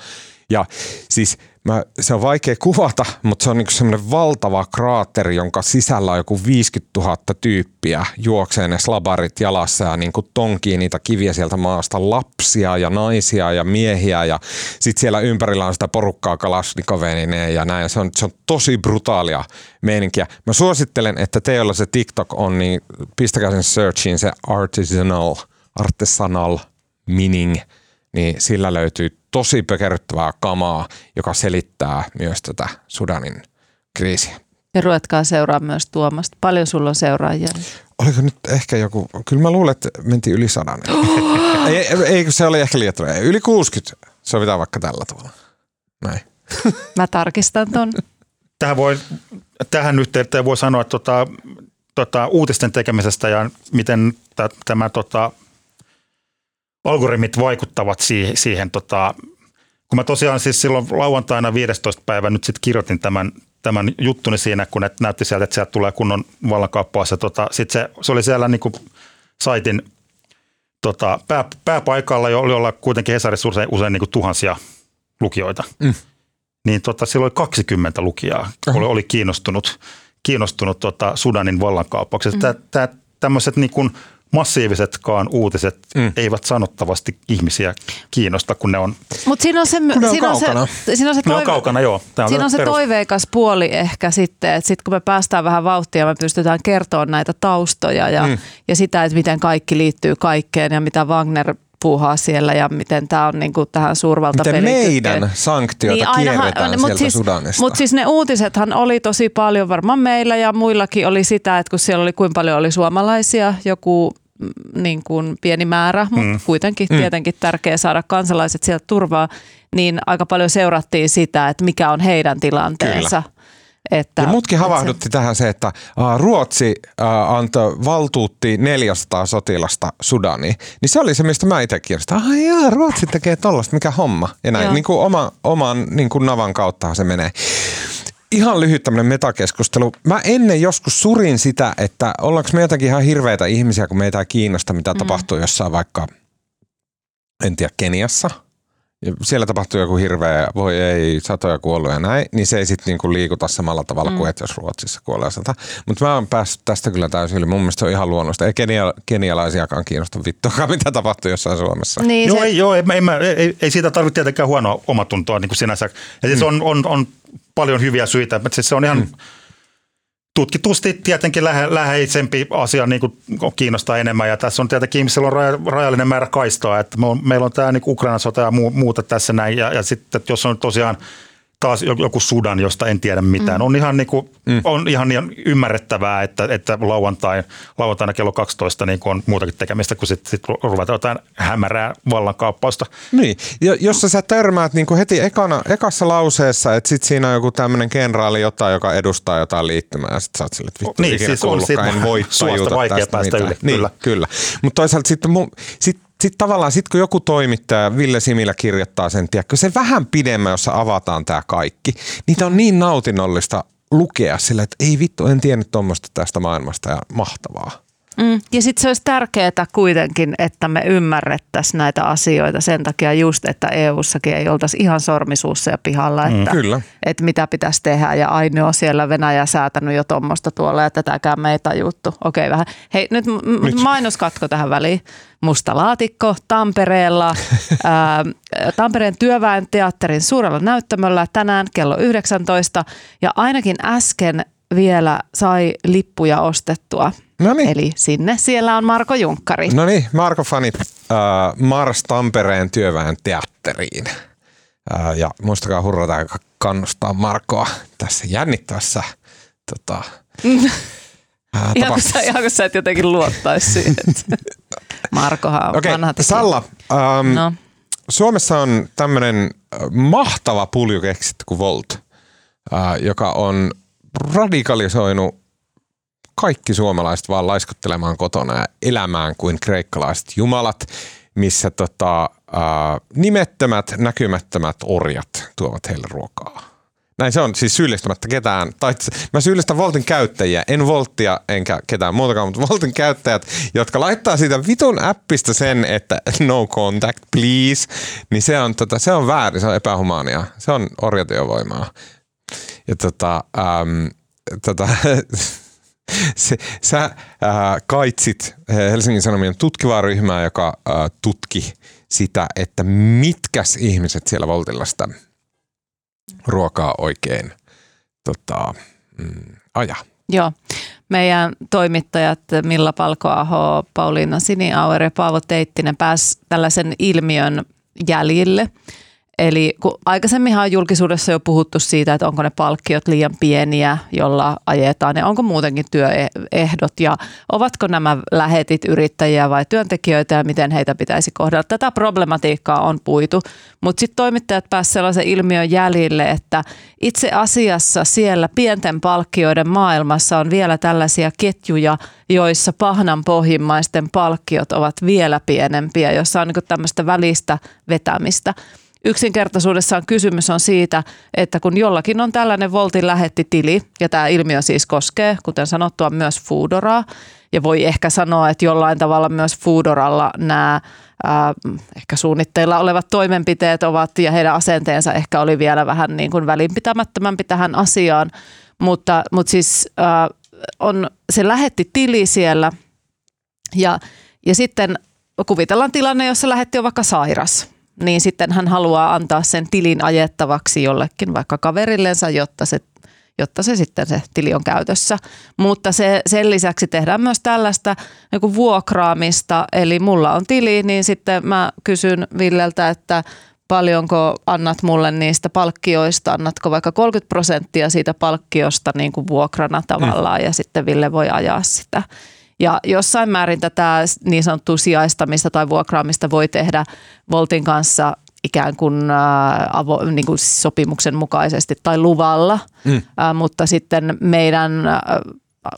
Ja siis mä, se on vaikea kuvata, mutta se on niin semmoinen valtava kraatteri, jonka sisällä on joku 50 000 tyyppiä juoksee ne slabarit jalassa ja niin kuin tonkii niitä kiviä sieltä maasta, lapsia ja naisia ja miehiä ja sitten siellä ympärillä on sitä porukkaa kalasnikovenineen ja näin. Se on, se on tosi brutaalia meininkiä. Mä suosittelen, että teillä se TikTok on, niin pistäkää sen searchiin se artisanal, artisanal mining, niin sillä löytyy tosi pökerryttävää kamaa, joka selittää myös tätä Sudanin kriisiä. Ja ruvetkaa seuraa myös Tuomasta. Paljon sulla on seuraajia? Oliko nyt ehkä joku, kyllä mä luulen, että mentiin yli sadan. ei, ei, se oli ehkä liian Yli 60. Sovitaan vaikka tällä tavalla. Näin. mä tarkistan ton. Tähän, voi, tähän yhteyteen voi sanoa että tota, tota, uutisten tekemisestä ja miten t- tämä tota, algoritmit vaikuttavat siihen, siihen tota, kun mä tosiaan siis silloin lauantaina 15. päivä nyt sitten kirjoitin tämän, tämän juttuni siinä, kun ne näytti sieltä, että sieltä tulee kunnon vallankaappaus. Tota, sitten se, se, oli siellä niin kuin saitin tota, pää, pääpaikalla, jolla kuitenkin Hesarissa usein, usein niin kuin tuhansia lukijoita. Mm. niin tota, silloin 20 lukijaa oli, oli kiinnostunut, kiinnostunut tota Sudanin vallankaappauksesta. Mm. Tämmöiset niin kuin massiivisetkaan uutiset mm. eivät sanottavasti ihmisiä kiinnosta, kun ne on Mutta siinä on se, ne siinä on on se, siinä on se, ne on kaukana, joo. Tämä siinä on se perus... toiveikas puoli ehkä sitten, että sitten kun me päästään vähän vauhtia, me pystytään kertoa näitä taustoja ja, mm. ja sitä, että miten kaikki liittyy kaikkeen ja mitä Wagner puuhaa siellä ja miten tämä on niin kuin tähän suurvaltapeliin. Miten meidän sanktioita niin, kierretään ainahan, sieltä siis, Sudanista. Mutta siis ne uutisethan oli tosi paljon, varmaan meillä ja muillakin oli sitä, että kun siellä oli kuinka paljon oli suomalaisia, joku mm, niin kuin pieni määrä, mutta mm. kuitenkin mm. tietenkin tärkeää saada kansalaiset sieltä turvaa, niin aika paljon seurattiin sitä, että mikä on heidän tilanteensa. Kyllä. Että, ja mutkin havahdutti se... tähän se, että uh, Ruotsi uh, antoi valtuutti 400 sotilasta Sudaniin. Niin se oli se, mistä mä itse kirjoitin. Ah jaa, Ruotsi tekee tollasta, mikä homma. Ja näin, niin kuin oma, oman niin kuin navan kautta se menee. Ihan lyhyt tämmöinen metakeskustelu. Mä ennen joskus surin sitä, että ollaanko me jotenkin ihan hirveitä ihmisiä, kun meitä ei kiinnosta, mitä mm. tapahtuu jossain vaikka, en tiedä, Keniassa – ja siellä tapahtuu joku hirveä, voi ei, satoja kuollut ja näin, niin se ei sitten niinku liikuta samalla tavalla mm. kuin että jos Ruotsissa kuolee sata. Mutta mä oon päässyt tästä kyllä täysin yli. Mun mielestä se on ihan luonnollista. Ei kenia, kenialaisiakaan kiinnosta vittuakaan, mitä tapahtuu jossain Suomessa. Niin, joo, se... ei, joo ei, ei, ei, ei, siitä tarvitse tietenkään huonoa omatuntoa niin kuin sinänsä. Ja siis mm. on, on, on paljon hyviä syitä. Mutta siis se on ihan... Mm tutkitusti tietenkin lähe, läheisempi asia niin kuin kiinnostaa enemmän. Ja tässä on tietenkin ihmisillä on rajallinen määrä kaistoa. Että meillä on tämä niin Ukrainan sota ja muuta tässä näin. Ja, ja sitten jos on tosiaan taas joku Sudan, josta en tiedä mitään. Mm. On, ihan niin kuin, mm. on ihan ihan ymmärrettävää, että, että lauantai, lauantaina kello 12 niin on muutakin tekemistä, kun sitten sit ruvetaan jotain hämärää vallankaappausta. Niin, ja jos sä törmäät niin kuin heti ekana, ekassa lauseessa, että sitten siinä on joku tämmöinen kenraali jotain, joka edustaa jotain liittymää, ja sitten sä oot sille, että vittu, niin, siis on sit en voi vaikea päästä mitään. yli. Niin, kyllä. kyllä. Mutta toisaalta sitten mun, sit sitten tavallaan, sit kun joku toimittaja, Ville Similä kirjoittaa sen, tiedätkö, se vähän pidemmän, jossa avataan tämä kaikki, niitä on niin nautinnollista lukea sillä, että ei vittu, en tiennyt tuommoista tästä maailmasta ja mahtavaa. Mm. Ja sitten se olisi tärkeää kuitenkin, että me ymmärrettäisiin näitä asioita sen takia just, että EU-sakin ei oltaisi ihan sormisuussa ja pihalla, mm, että, Kyllä. että mitä pitäisi tehdä. Ja ainoa siellä Venäjä säätänyt jo tuommoista tuolla ja tätäkään me ei tajuttu. Okei vähän. Hei nyt, nyt. mainoskatko tähän väliin. Musta laatikko Tampereella, ää, Tampereen työväen teatterin suurella näyttämöllä tänään kello 19 ja ainakin äsken vielä sai lippuja ostettua. Noniin. Eli sinne siellä on Marko Junkkari. No niin, Marko fanit äh, Mars Tampereen työväen teatteriin. Äh, ja muistakaa hurrata ja kannustaa Markoa tässä jännittävässä tota, äh, ihan, kun sä, ihan kun sä et jotenkin luottaisi siihen. Markohan on okay, vanha Salla, ähm, no. Suomessa on tämmöinen äh, mahtava pulju keksitty kuin Volt, äh, joka on radikalisoinut kaikki suomalaiset vaan laiskottelemaan kotona ja elämään kuin kreikkalaiset jumalat, missä tota, ää, nimettömät, näkymättömät orjat tuovat heille ruokaa. Näin se on, siis syyllistämättä ketään. Tai mä syyllistän Voltin käyttäjiä, en Volttia enkä ketään muutakaan, mutta Voltin käyttäjät, jotka laittaa siitä vitun appista sen, että no contact please, niin se on, tota, se on väärin, se on epähumaania. Se on orjatyövoimaa. Ja tota, äm, tota se, sä äh, kaitsit Helsingin Sanomien tutkivaa ryhmää, joka äh, tutki sitä, että mitkäs ihmiset siellä Voltilla sitä ruokaa oikein tota, mm, aja. Joo. Meidän toimittajat Milla Palkoaho, Pauliina Siniauer ja Paavo Teittinen pääsi tällaisen ilmiön jäljille – Eli kun aikaisemminhan on julkisuudessa jo puhuttu siitä, että onko ne palkkiot liian pieniä, jolla ajetaan ja onko muutenkin työehdot ja ovatko nämä lähetit yrittäjiä vai työntekijöitä ja miten heitä pitäisi kohdella. Tätä problematiikkaa on puitu, mutta sitten toimittajat pääsivät sellaisen ilmiön jäljille, että itse asiassa siellä pienten palkkioiden maailmassa on vielä tällaisia ketjuja, joissa pahnan pohjimmaisten palkkiot ovat vielä pienempiä, jossa on niin tämmöistä välistä vetämistä. Yksinkertaisuudessaan kysymys on siitä, että kun jollakin on tällainen Voltin lähettitili, ja tämä ilmiö siis koskee, kuten sanottua, myös Foodoraa, ja voi ehkä sanoa, että jollain tavalla myös Foodoralla nämä äh, ehkä suunnitteilla olevat toimenpiteet ovat ja heidän asenteensa ehkä oli vielä vähän niin kuin välinpitämättömämpi tähän asiaan, mutta, mutta siis äh, on, se lähetti tili siellä ja, ja sitten kuvitellaan tilanne, jossa lähetti on vaikka sairas niin sitten hän haluaa antaa sen tilin ajettavaksi jollekin vaikka kaverillensa, jotta se jotta se sitten se tili on käytössä. Mutta se, sen lisäksi tehdään myös tällaista niin vuokraamista, eli mulla on tili, niin sitten mä kysyn Villeltä, että paljonko annat mulle niistä palkkioista, annatko vaikka 30 prosenttia siitä palkkiosta niin kuin vuokrana tavallaan, mm. ja sitten Ville voi ajaa sitä. Ja jossain määrin tätä niin sanottua sijaistamista tai vuokraamista voi tehdä Voltin kanssa ikään kuin, ää, avo, niin kuin sopimuksen mukaisesti tai luvalla, mm. ää, mutta sitten meidän ää,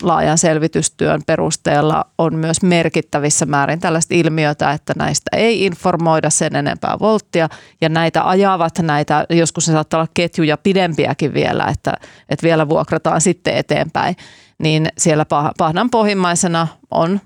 laajan selvitystyön perusteella on myös merkittävissä määrin tällaista ilmiötä, että näistä ei informoida sen enempää volttia. Ja näitä ajavat näitä, joskus ne saattaa olla ketjuja pidempiäkin vielä, että, että vielä vuokrataan sitten eteenpäin, niin siellä pahdan pohjimmaisena on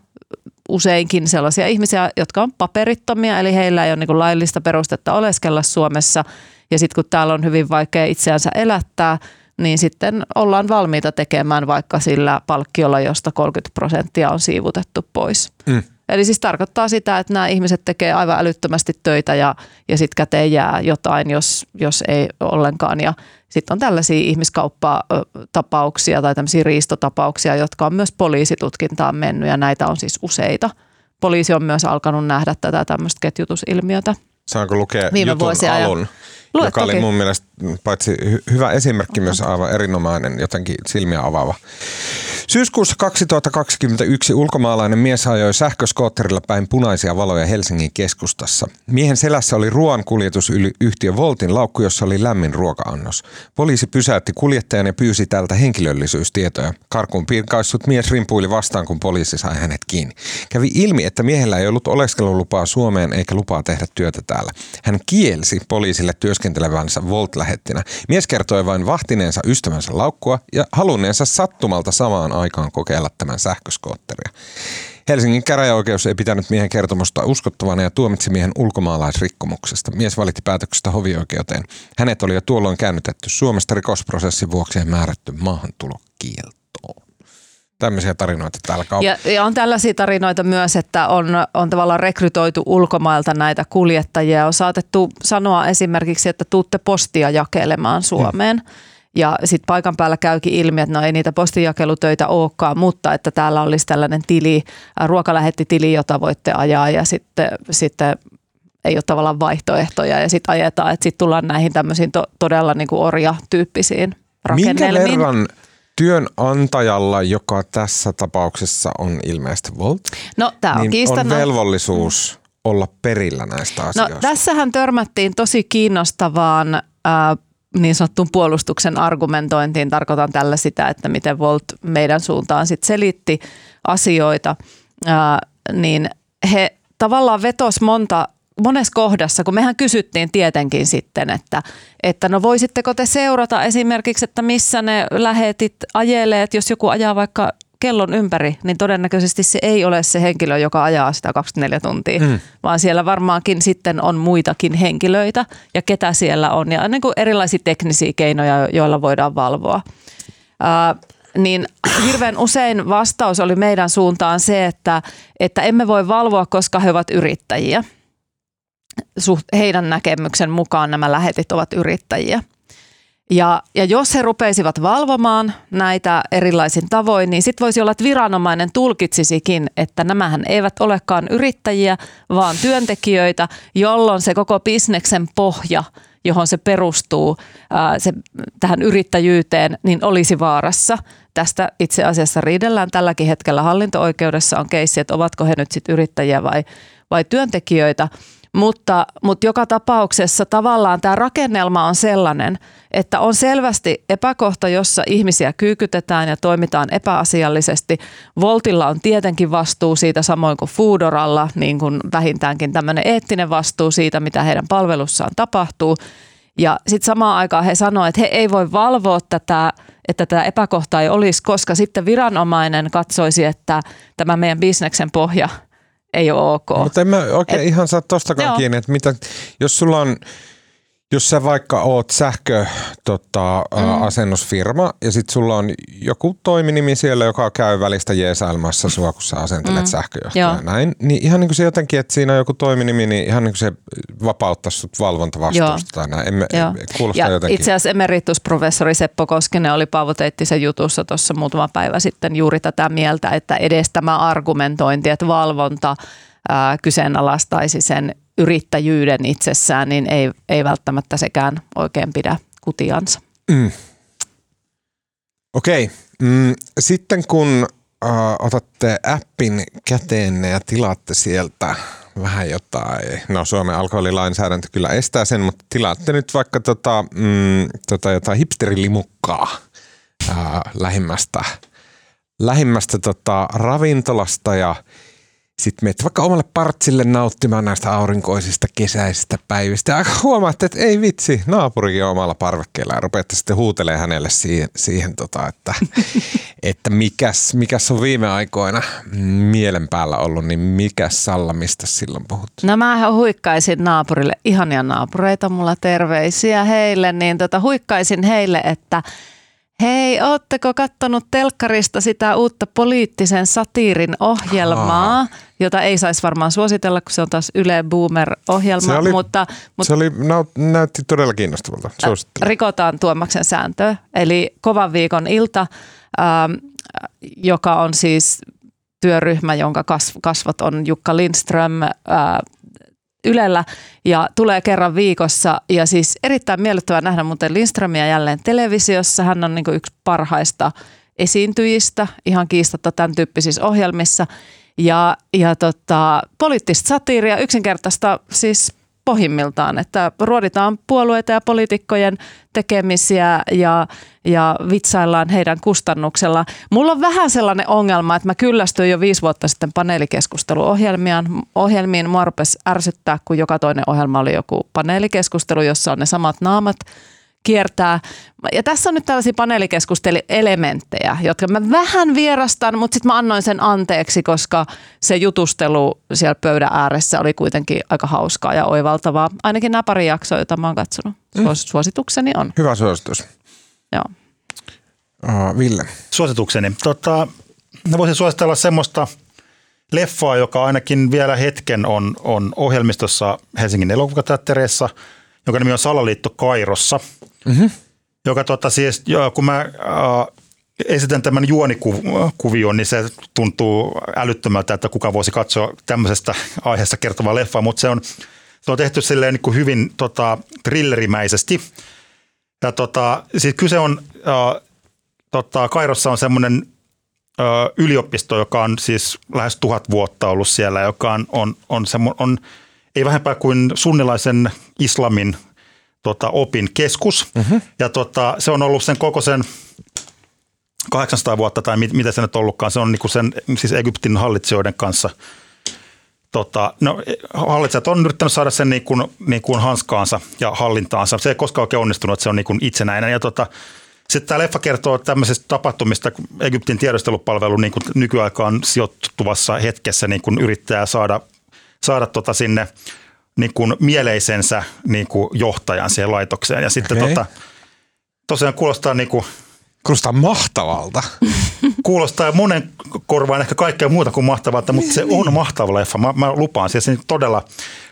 useinkin sellaisia ihmisiä, jotka on paperittomia, eli heillä ei ole niin laillista perustetta oleskella Suomessa. Ja sitten kun täällä on hyvin vaikea itseänsä elättää, niin sitten ollaan valmiita tekemään vaikka sillä palkkiolla, josta 30 prosenttia on siivutettu pois. Mm. Eli siis tarkoittaa sitä, että nämä ihmiset tekee aivan älyttömästi töitä ja, ja sitten käteen jää jotain, jos, jos ei ollenkaan. Ja sitten on tällaisia ihmiskauppatapauksia tai tämmöisiä riistotapauksia, jotka on myös poliisitutkintaan mennyt ja näitä on siis useita. Poliisi on myös alkanut nähdä tätä tämmöistä ketjutusilmiötä. Saanko lukea Viime jutun alun? Ajan. Luet joka toki. oli mun mielestä paitsi hyvä esimerkki, myös aivan erinomainen, jotenkin silmiä avaava. Syyskuussa 2021 ulkomaalainen mies ajoi sähköskootterilla päin punaisia valoja Helsingin keskustassa. Miehen selässä oli ruoankuljetusyhtiö Voltin laukku, jossa oli lämmin ruoka-annos. Poliisi pysäytti kuljettajan ja pyysi tältä henkilöllisyystietoja. Karkuun pirkaissut mies rimpuili vastaan, kun poliisi sai hänet kiinni. Kävi ilmi, että miehellä ei ollut oleskelulupaa Suomeen eikä lupaa tehdä työtä täällä. Hän kielsi poliisille työskentelevänsä Volt-lähettinä. Mies kertoi vain vahtineensa ystävänsä laukkua ja halunneensa sattumalta samaan aikaan kokeilla tämän sähköskootteria. Helsingin käräjäoikeus ei pitänyt miehen kertomusta uskottavana ja tuomitsi miehen ulkomaalaisrikkomuksesta. Mies valitti päätöksestä hovioikeuteen. Hänet oli jo tuolloin käännytetty Suomesta rikosprosessin vuoksi ja määrätty maahantulokieltoon. Tämmöisiä tarinoita täällä kaupassa. Ja, ja on tällaisia tarinoita myös, että on, on tavallaan rekrytoitu ulkomailta näitä kuljettajia. On saatettu sanoa esimerkiksi, että tuutte postia jakelemaan Suomeen. Hmm ja sitten paikan päällä käykin ilmi, että no ei niitä postijakelutöitä olekaan, mutta että täällä olisi tällainen tili, ruokalähettitili, jota voitte ajaa ja sitten, sitten ei ole tavallaan vaihtoehtoja ja sitten ajetaan, että sitten tullaan näihin tämmöisiin to, todella niin kuin orjatyyppisiin rakennelmiin. Minkä verran työnantajalla, joka tässä tapauksessa on ilmeisesti Volt, no, tämä on, niin on velvollisuus olla perillä näistä no, asioista? No, tässähän törmättiin tosi kiinnostavaan äh, niin sanottuun puolustuksen argumentointiin. Tarkoitan tällä sitä, että miten Volt meidän suuntaan sit selitti asioita, ää, niin he tavallaan vetos monta monessa kohdassa, kun mehän kysyttiin tietenkin sitten, että, että no voisitteko te seurata esimerkiksi, että missä ne lähetit ajelee, että jos joku ajaa vaikka kellon ympäri, niin todennäköisesti se ei ole se henkilö, joka ajaa sitä 24 tuntia, mm. vaan siellä varmaankin sitten on muitakin henkilöitä ja ketä siellä on ja niin kuin erilaisia teknisiä keinoja, joilla voidaan valvoa. Ää, niin hirveän usein vastaus oli meidän suuntaan se, että, että emme voi valvoa, koska he ovat yrittäjiä. Suht, heidän näkemyksen mukaan nämä lähetit ovat yrittäjiä. Ja, ja jos he rupeisivat valvomaan näitä erilaisin tavoin, niin sitten voisi olla, että viranomainen tulkitsisikin, että nämähän eivät olekaan yrittäjiä, vaan työntekijöitä, jolloin se koko bisneksen pohja, johon se perustuu ää, se, tähän yrittäjyyteen, niin olisi vaarassa. Tästä itse asiassa riidellään tälläkin hetkellä hallinto-oikeudessa on keissi, että ovatko he nyt sitten yrittäjiä vai, vai työntekijöitä. Mutta, mutta joka tapauksessa tavallaan tämä rakennelma on sellainen, että on selvästi epäkohta, jossa ihmisiä kyykytetään ja toimitaan epäasiallisesti. Voltilla on tietenkin vastuu siitä samoin kuin Foodoralla, niin kuin vähintäänkin tämmöinen eettinen vastuu siitä, mitä heidän palvelussaan tapahtuu. Ja sitten samaan aikaan he sanoivat, että he ei voi valvoa tätä, että tätä epäkohtaa ei olisi, koska sitten viranomainen katsoisi, että tämä meidän bisneksen pohja ei ole ok. Mutta en mä oikein Et, ihan saa tostakaan kiinni, että mitä, jos sulla on jos sä vaikka oot sähkö tota, mm. asennusfirma ja sit sulla on joku toiminimi siellä, joka käy välistä jeesailmassa sua, kun sä asentelet mm. sähköjohtoja ja näin, niin ihan niin kuin se jotenkin, että siinä on joku toiminimi, niin ihan niin kuin se vapauttaa sut valvontavastuusta tai näin. Emme, Joo. kuulostaa ja jotenkin. Itse asiassa emeritusprofessori Seppo Koskinen oli Paavo Teittisen jutussa tuossa muutama päivä sitten juuri tätä mieltä, että edes tämä argumentointi, että valvonta ää, kyseenalaistaisi sen yrittäjyyden itsessään, niin ei, ei välttämättä sekään oikein pidä kutiansa. Mm. Okei. Okay. Mm, sitten kun äh, otatte appin käteenne ja tilaatte sieltä vähän jotain, no Suomen alkoholilainsäädäntö kyllä estää sen, mutta tilaatte nyt vaikka tota, mm, tota jotain hipsterilimukkaa äh, lähimmästä, lähimmästä tota, ravintolasta ja sitten menet vaikka omalle partsille nauttimaan näistä aurinkoisista kesäisistä päivistä. Ja huomaatte, että ei vitsi, naapurikin on omalla parvekkeella ja rupeatte sitten huutelee hänelle siihen, siihen tota, että, että mikäs, mikäs on viime aikoina mielen päällä ollut, niin mikäs Salla, mistä silloin puhut? No mä huikkaisin naapurille, ihania naapureita, mulla terveisiä heille, niin tota, huikkaisin heille, että Hei, ootteko kattonut telkkarista sitä uutta poliittisen satiirin ohjelmaa, Aha. jota ei saisi varmaan suositella, kun se on taas Yle Boomer-ohjelma. Se oli, mutta, mutta se oli, näytti todella kiinnostavalta. Rikotaan Tuomaksen sääntöä, eli kovan viikon ilta, ähm, joka on siis työryhmä, jonka kasvot on Jukka Lindström, äh, Ylellä ja tulee kerran viikossa. Ja siis erittäin miellyttävää nähdä muuten Lindströmiä jälleen televisiossa. Hän on niin yksi parhaista esiintyjistä ihan kiistatta tämän tyyppisissä ohjelmissa. Ja, ja tota, poliittista satiiria, yksinkertaista siis pohjimmiltaan, että ruoditaan puolueita ja poliitikkojen tekemisiä ja, ja vitsaillaan heidän kustannuksella. Mulla on vähän sellainen ongelma, että mä kyllästyin jo viisi vuotta sitten paneelikeskusteluohjelmiin. Ohjelmiin mua rupesi ärsyttää, kun joka toinen ohjelma oli joku paneelikeskustelu, jossa on ne samat naamat kiertää. Ja tässä on nyt tällaisia paneelikeskustelielementtejä, jotka mä vähän vierastan, mutta sitten mä annoin sen anteeksi, koska se jutustelu siellä pöydän ääressä oli kuitenkin aika hauskaa ja oivaltavaa. Ainakin nämä pari jaksoa, joita mä oon katsonut. Mm. Suositukseni on. Hyvä suositus. Joo. Uh, Ville. Suositukseni. Tota, mä voisin suositella semmoista leffaa, joka ainakin vielä hetken on, on ohjelmistossa Helsingin elokuvateattereissa, joka nimi on Salaliitto Kairossa – mm-hmm. joka tota, siis, joo, kun mä äh, esitän tämän juonikuvion, niin se tuntuu älyttömältä, että kuka voisi katsoa tämmöisestä aiheesta kertovaa leffaa, mutta se on, se on tehty silleen niin kuin hyvin tota, thrillerimäisesti. Ja tota, siis kyse on, äh, tota, Kairossa on semmoinen äh, yliopisto, joka on siis lähes tuhat vuotta ollut siellä, joka on, on, on, semmo, on ei vähempää kuin sunnilaisen islamin tota, opin keskus. Mm-hmm. Ja tota, se on ollut sen koko sen 800 vuotta tai mit, mitä se nyt ollutkaan. Se on niinku sen, siis Egyptin hallitsijoiden kanssa tota, no, hallitsijat on yrittänyt saada sen niin kuin, niin kuin hanskaansa ja hallintaansa. Se ei koskaan oikein onnistunut, että se on niin kuin itsenäinen. Ja tota, sitten tämä leffa kertoo tämmöisestä tapahtumista, kun Egyptin tiedostelupalvelu niin kuin nykyaikaan sijoittuvassa hetkessä niin kuin yrittää saada, saada tota sinne – niin kuin mieleisensä niin kuin johtajan siihen laitokseen. Ja sitten okay. tota, tosiaan kuulostaa niin kuin, Kuulostaa mahtavalta. Kuulostaa monen korvaan ehkä kaikkea muuta kuin mahtavalta, mutta se on mahtava leffa. Mä, mä lupaan. Siis todella,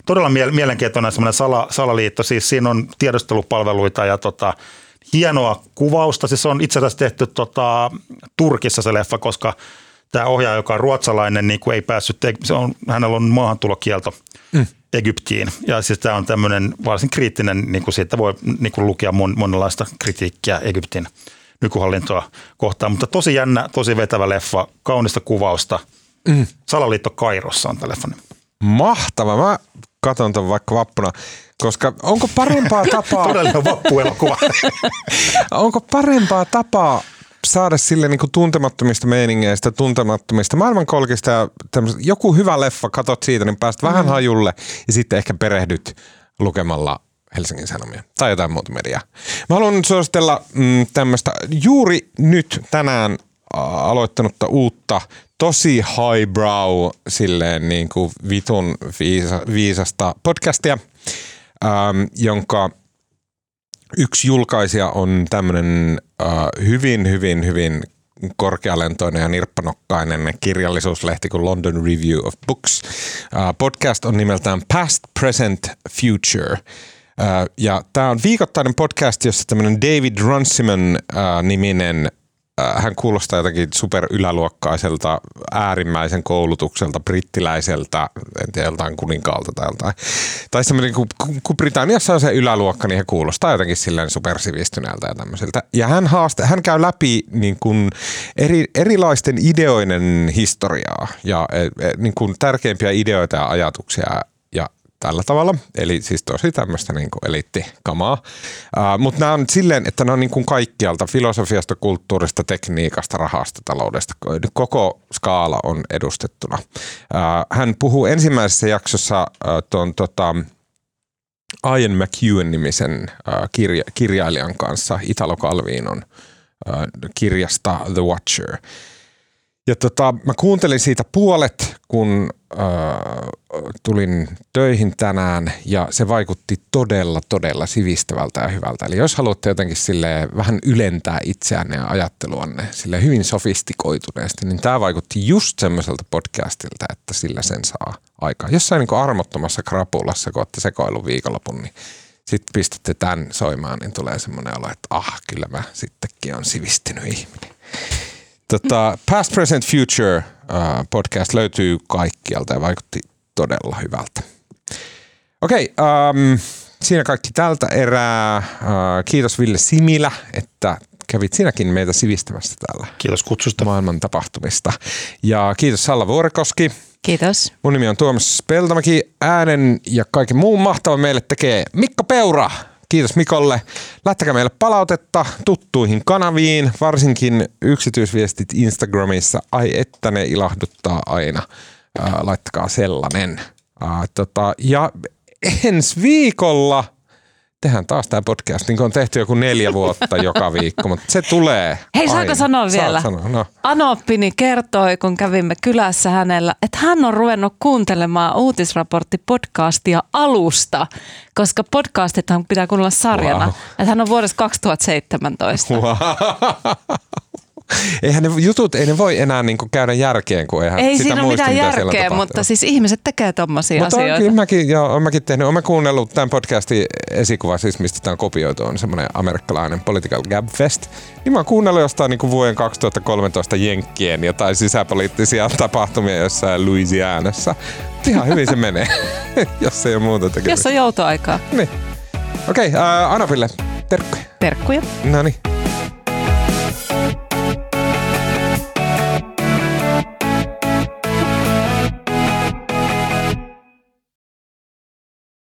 todella mielenkiintoinen semmoinen sala, salaliitto. Siis siinä on tiedostelupalveluita ja tota, hienoa kuvausta. Siis on itse asiassa tehty tota, Turkissa se leffa, koska tämä ohjaaja, joka on ruotsalainen, niin kuin ei päässyt, se on, hänellä on maahantulokielto. Mm. Egyptiin. Ja siis tämä on tämmöinen varsin kriittinen, niin kuin siitä voi niin kuin lukea mon, monenlaista kritiikkiä Egyptin nykyhallintoa kohtaan. Mutta tosi jännä, tosi vetävä leffa, kaunista kuvausta. Mm. Salaliitto Kairossa on tämä leffa. Mahtava. Mä katon ton vaikka vappuna, koska onko parempaa tapaa... Todellinen vappuelokuva. onko parempaa tapaa saada sille niin kuin tuntemattomista meiningeistä, tuntemattomista maailmankolkista ja joku hyvä leffa, katot siitä, niin pääst vähän mm. hajulle ja sitten ehkä perehdyt lukemalla Helsingin Sanomia tai jotain muuta mediaa. Mä haluan suositella mm, tämmöistä juuri nyt tänään aloittanutta uutta, tosi highbrow, silleen niin kuin vitun viisa, viisasta podcastia, ähm, jonka yksi julkaisija on tämmöinen äh, hyvin, hyvin, hyvin korkealentoinen ja nirppanokkainen kirjallisuuslehti kuin London Review of Books. Äh, podcast on nimeltään Past, Present, Future. Äh, ja tämä on viikoittainen podcast, jossa tämmöinen David Runciman-niminen Äh, hän kuulostaa jotakin super yläluokkaiselta, äärimmäisen koulutukselta, brittiläiseltä, en tiedä, joltain kuninkaalta tai jotain. Tai semmoinen, kun, kun Britanniassa on se yläluokka, niin he kuulostaa jotenkin silleen supersivistyneeltä ja tämmöiseltä. Ja hän, haaste, hän käy läpi niin kuin eri, erilaisten ideoiden historiaa ja e, e, niin kuin tärkeimpiä ideoita ja ajatuksia tällä tavalla. Eli siis tosi tämmöistä niin eliittikamaa. Mutta nämä on silleen, että ne on niin kuin kaikkialta, filosofiasta, kulttuurista, tekniikasta, rahasta, taloudesta. Koko skaala on edustettuna. Uh, hän puhuu ensimmäisessä jaksossa uh, tuon tota, Ian McEwen-nimisen kirja, kirjailijan kanssa Italo Calvinon kirjasta The Watcher – ja tota, mä kuuntelin siitä puolet, kun äh, tulin töihin tänään ja se vaikutti todella, todella sivistävältä ja hyvältä. Eli jos haluatte jotenkin sille vähän ylentää itseänne ja ajatteluanne sille hyvin sofistikoituneesti, niin tämä vaikutti just semmoiselta podcastilta, että sillä sen saa aikaa. Jossain niin armottomassa krapulassa, kun olette sekoillut viikonlopun, niin sitten pistätte tämän soimaan, niin tulee semmoinen olo, että ah, kyllä mä sittenkin on sivistynyt ihminen. Tota, Past, Present, Future uh, podcast löytyy kaikkialta ja vaikutti todella hyvältä. Okei, okay, um, siinä kaikki tältä erää. Uh, kiitos Ville Similä, että kävit sinäkin meitä sivistämässä täällä. Kiitos kutsusta. Maailman tapahtumista. Ja kiitos Salla Vuorikoski. Kiitos. Mun nimi on Tuomas Peltomäki. Äänen ja kaiken muun mahtavan meille tekee Mikko Peura. Kiitos Mikolle. Lähettäkää meille palautetta tuttuihin kanaviin, varsinkin yksityisviestit Instagramissa. Ai että ne ilahduttaa aina. Ää, laittakaa sellainen. Ää, tota, ja ensi viikolla – tehdään taas tämä podcast, niin kuin on tehty joku neljä vuotta joka viikko, mutta se tulee Hei, aina. sanoa vielä? sanoa, no. Anoppini kertoi, kun kävimme kylässä hänellä, että hän on ruvennut kuuntelemaan uutisraportti-podcastia alusta, koska podcastithan pitää kuunnella sarjana. Wow. Että hän on vuodesta 2017. Wow. eihän ne jutut, ei ne voi enää niinku käydä järkeen, kun eihän ei sitä siinä ole mitään järkeä, mutta siis ihmiset tekee tommosia mutta asioita. Mutta mäkin, joo, olen mäkin tehnyt, olen kuunnellut tämän podcastin esikuva, siis mistä tämä on kopioitu, on semmoinen amerikkalainen Political Gabfest. Niin mä oon kuunnellut jostain niinku vuoden 2013 Jenkkien jotain sisäpoliittisia tapahtumia jossain Louisianassa. Ihan hyvin se menee, jos ei ole muuta tekemistä. Jos on joutoaikaa. Niin. Okei, okay, uh, Anapille, terkkuja. Terkkuja. No niin.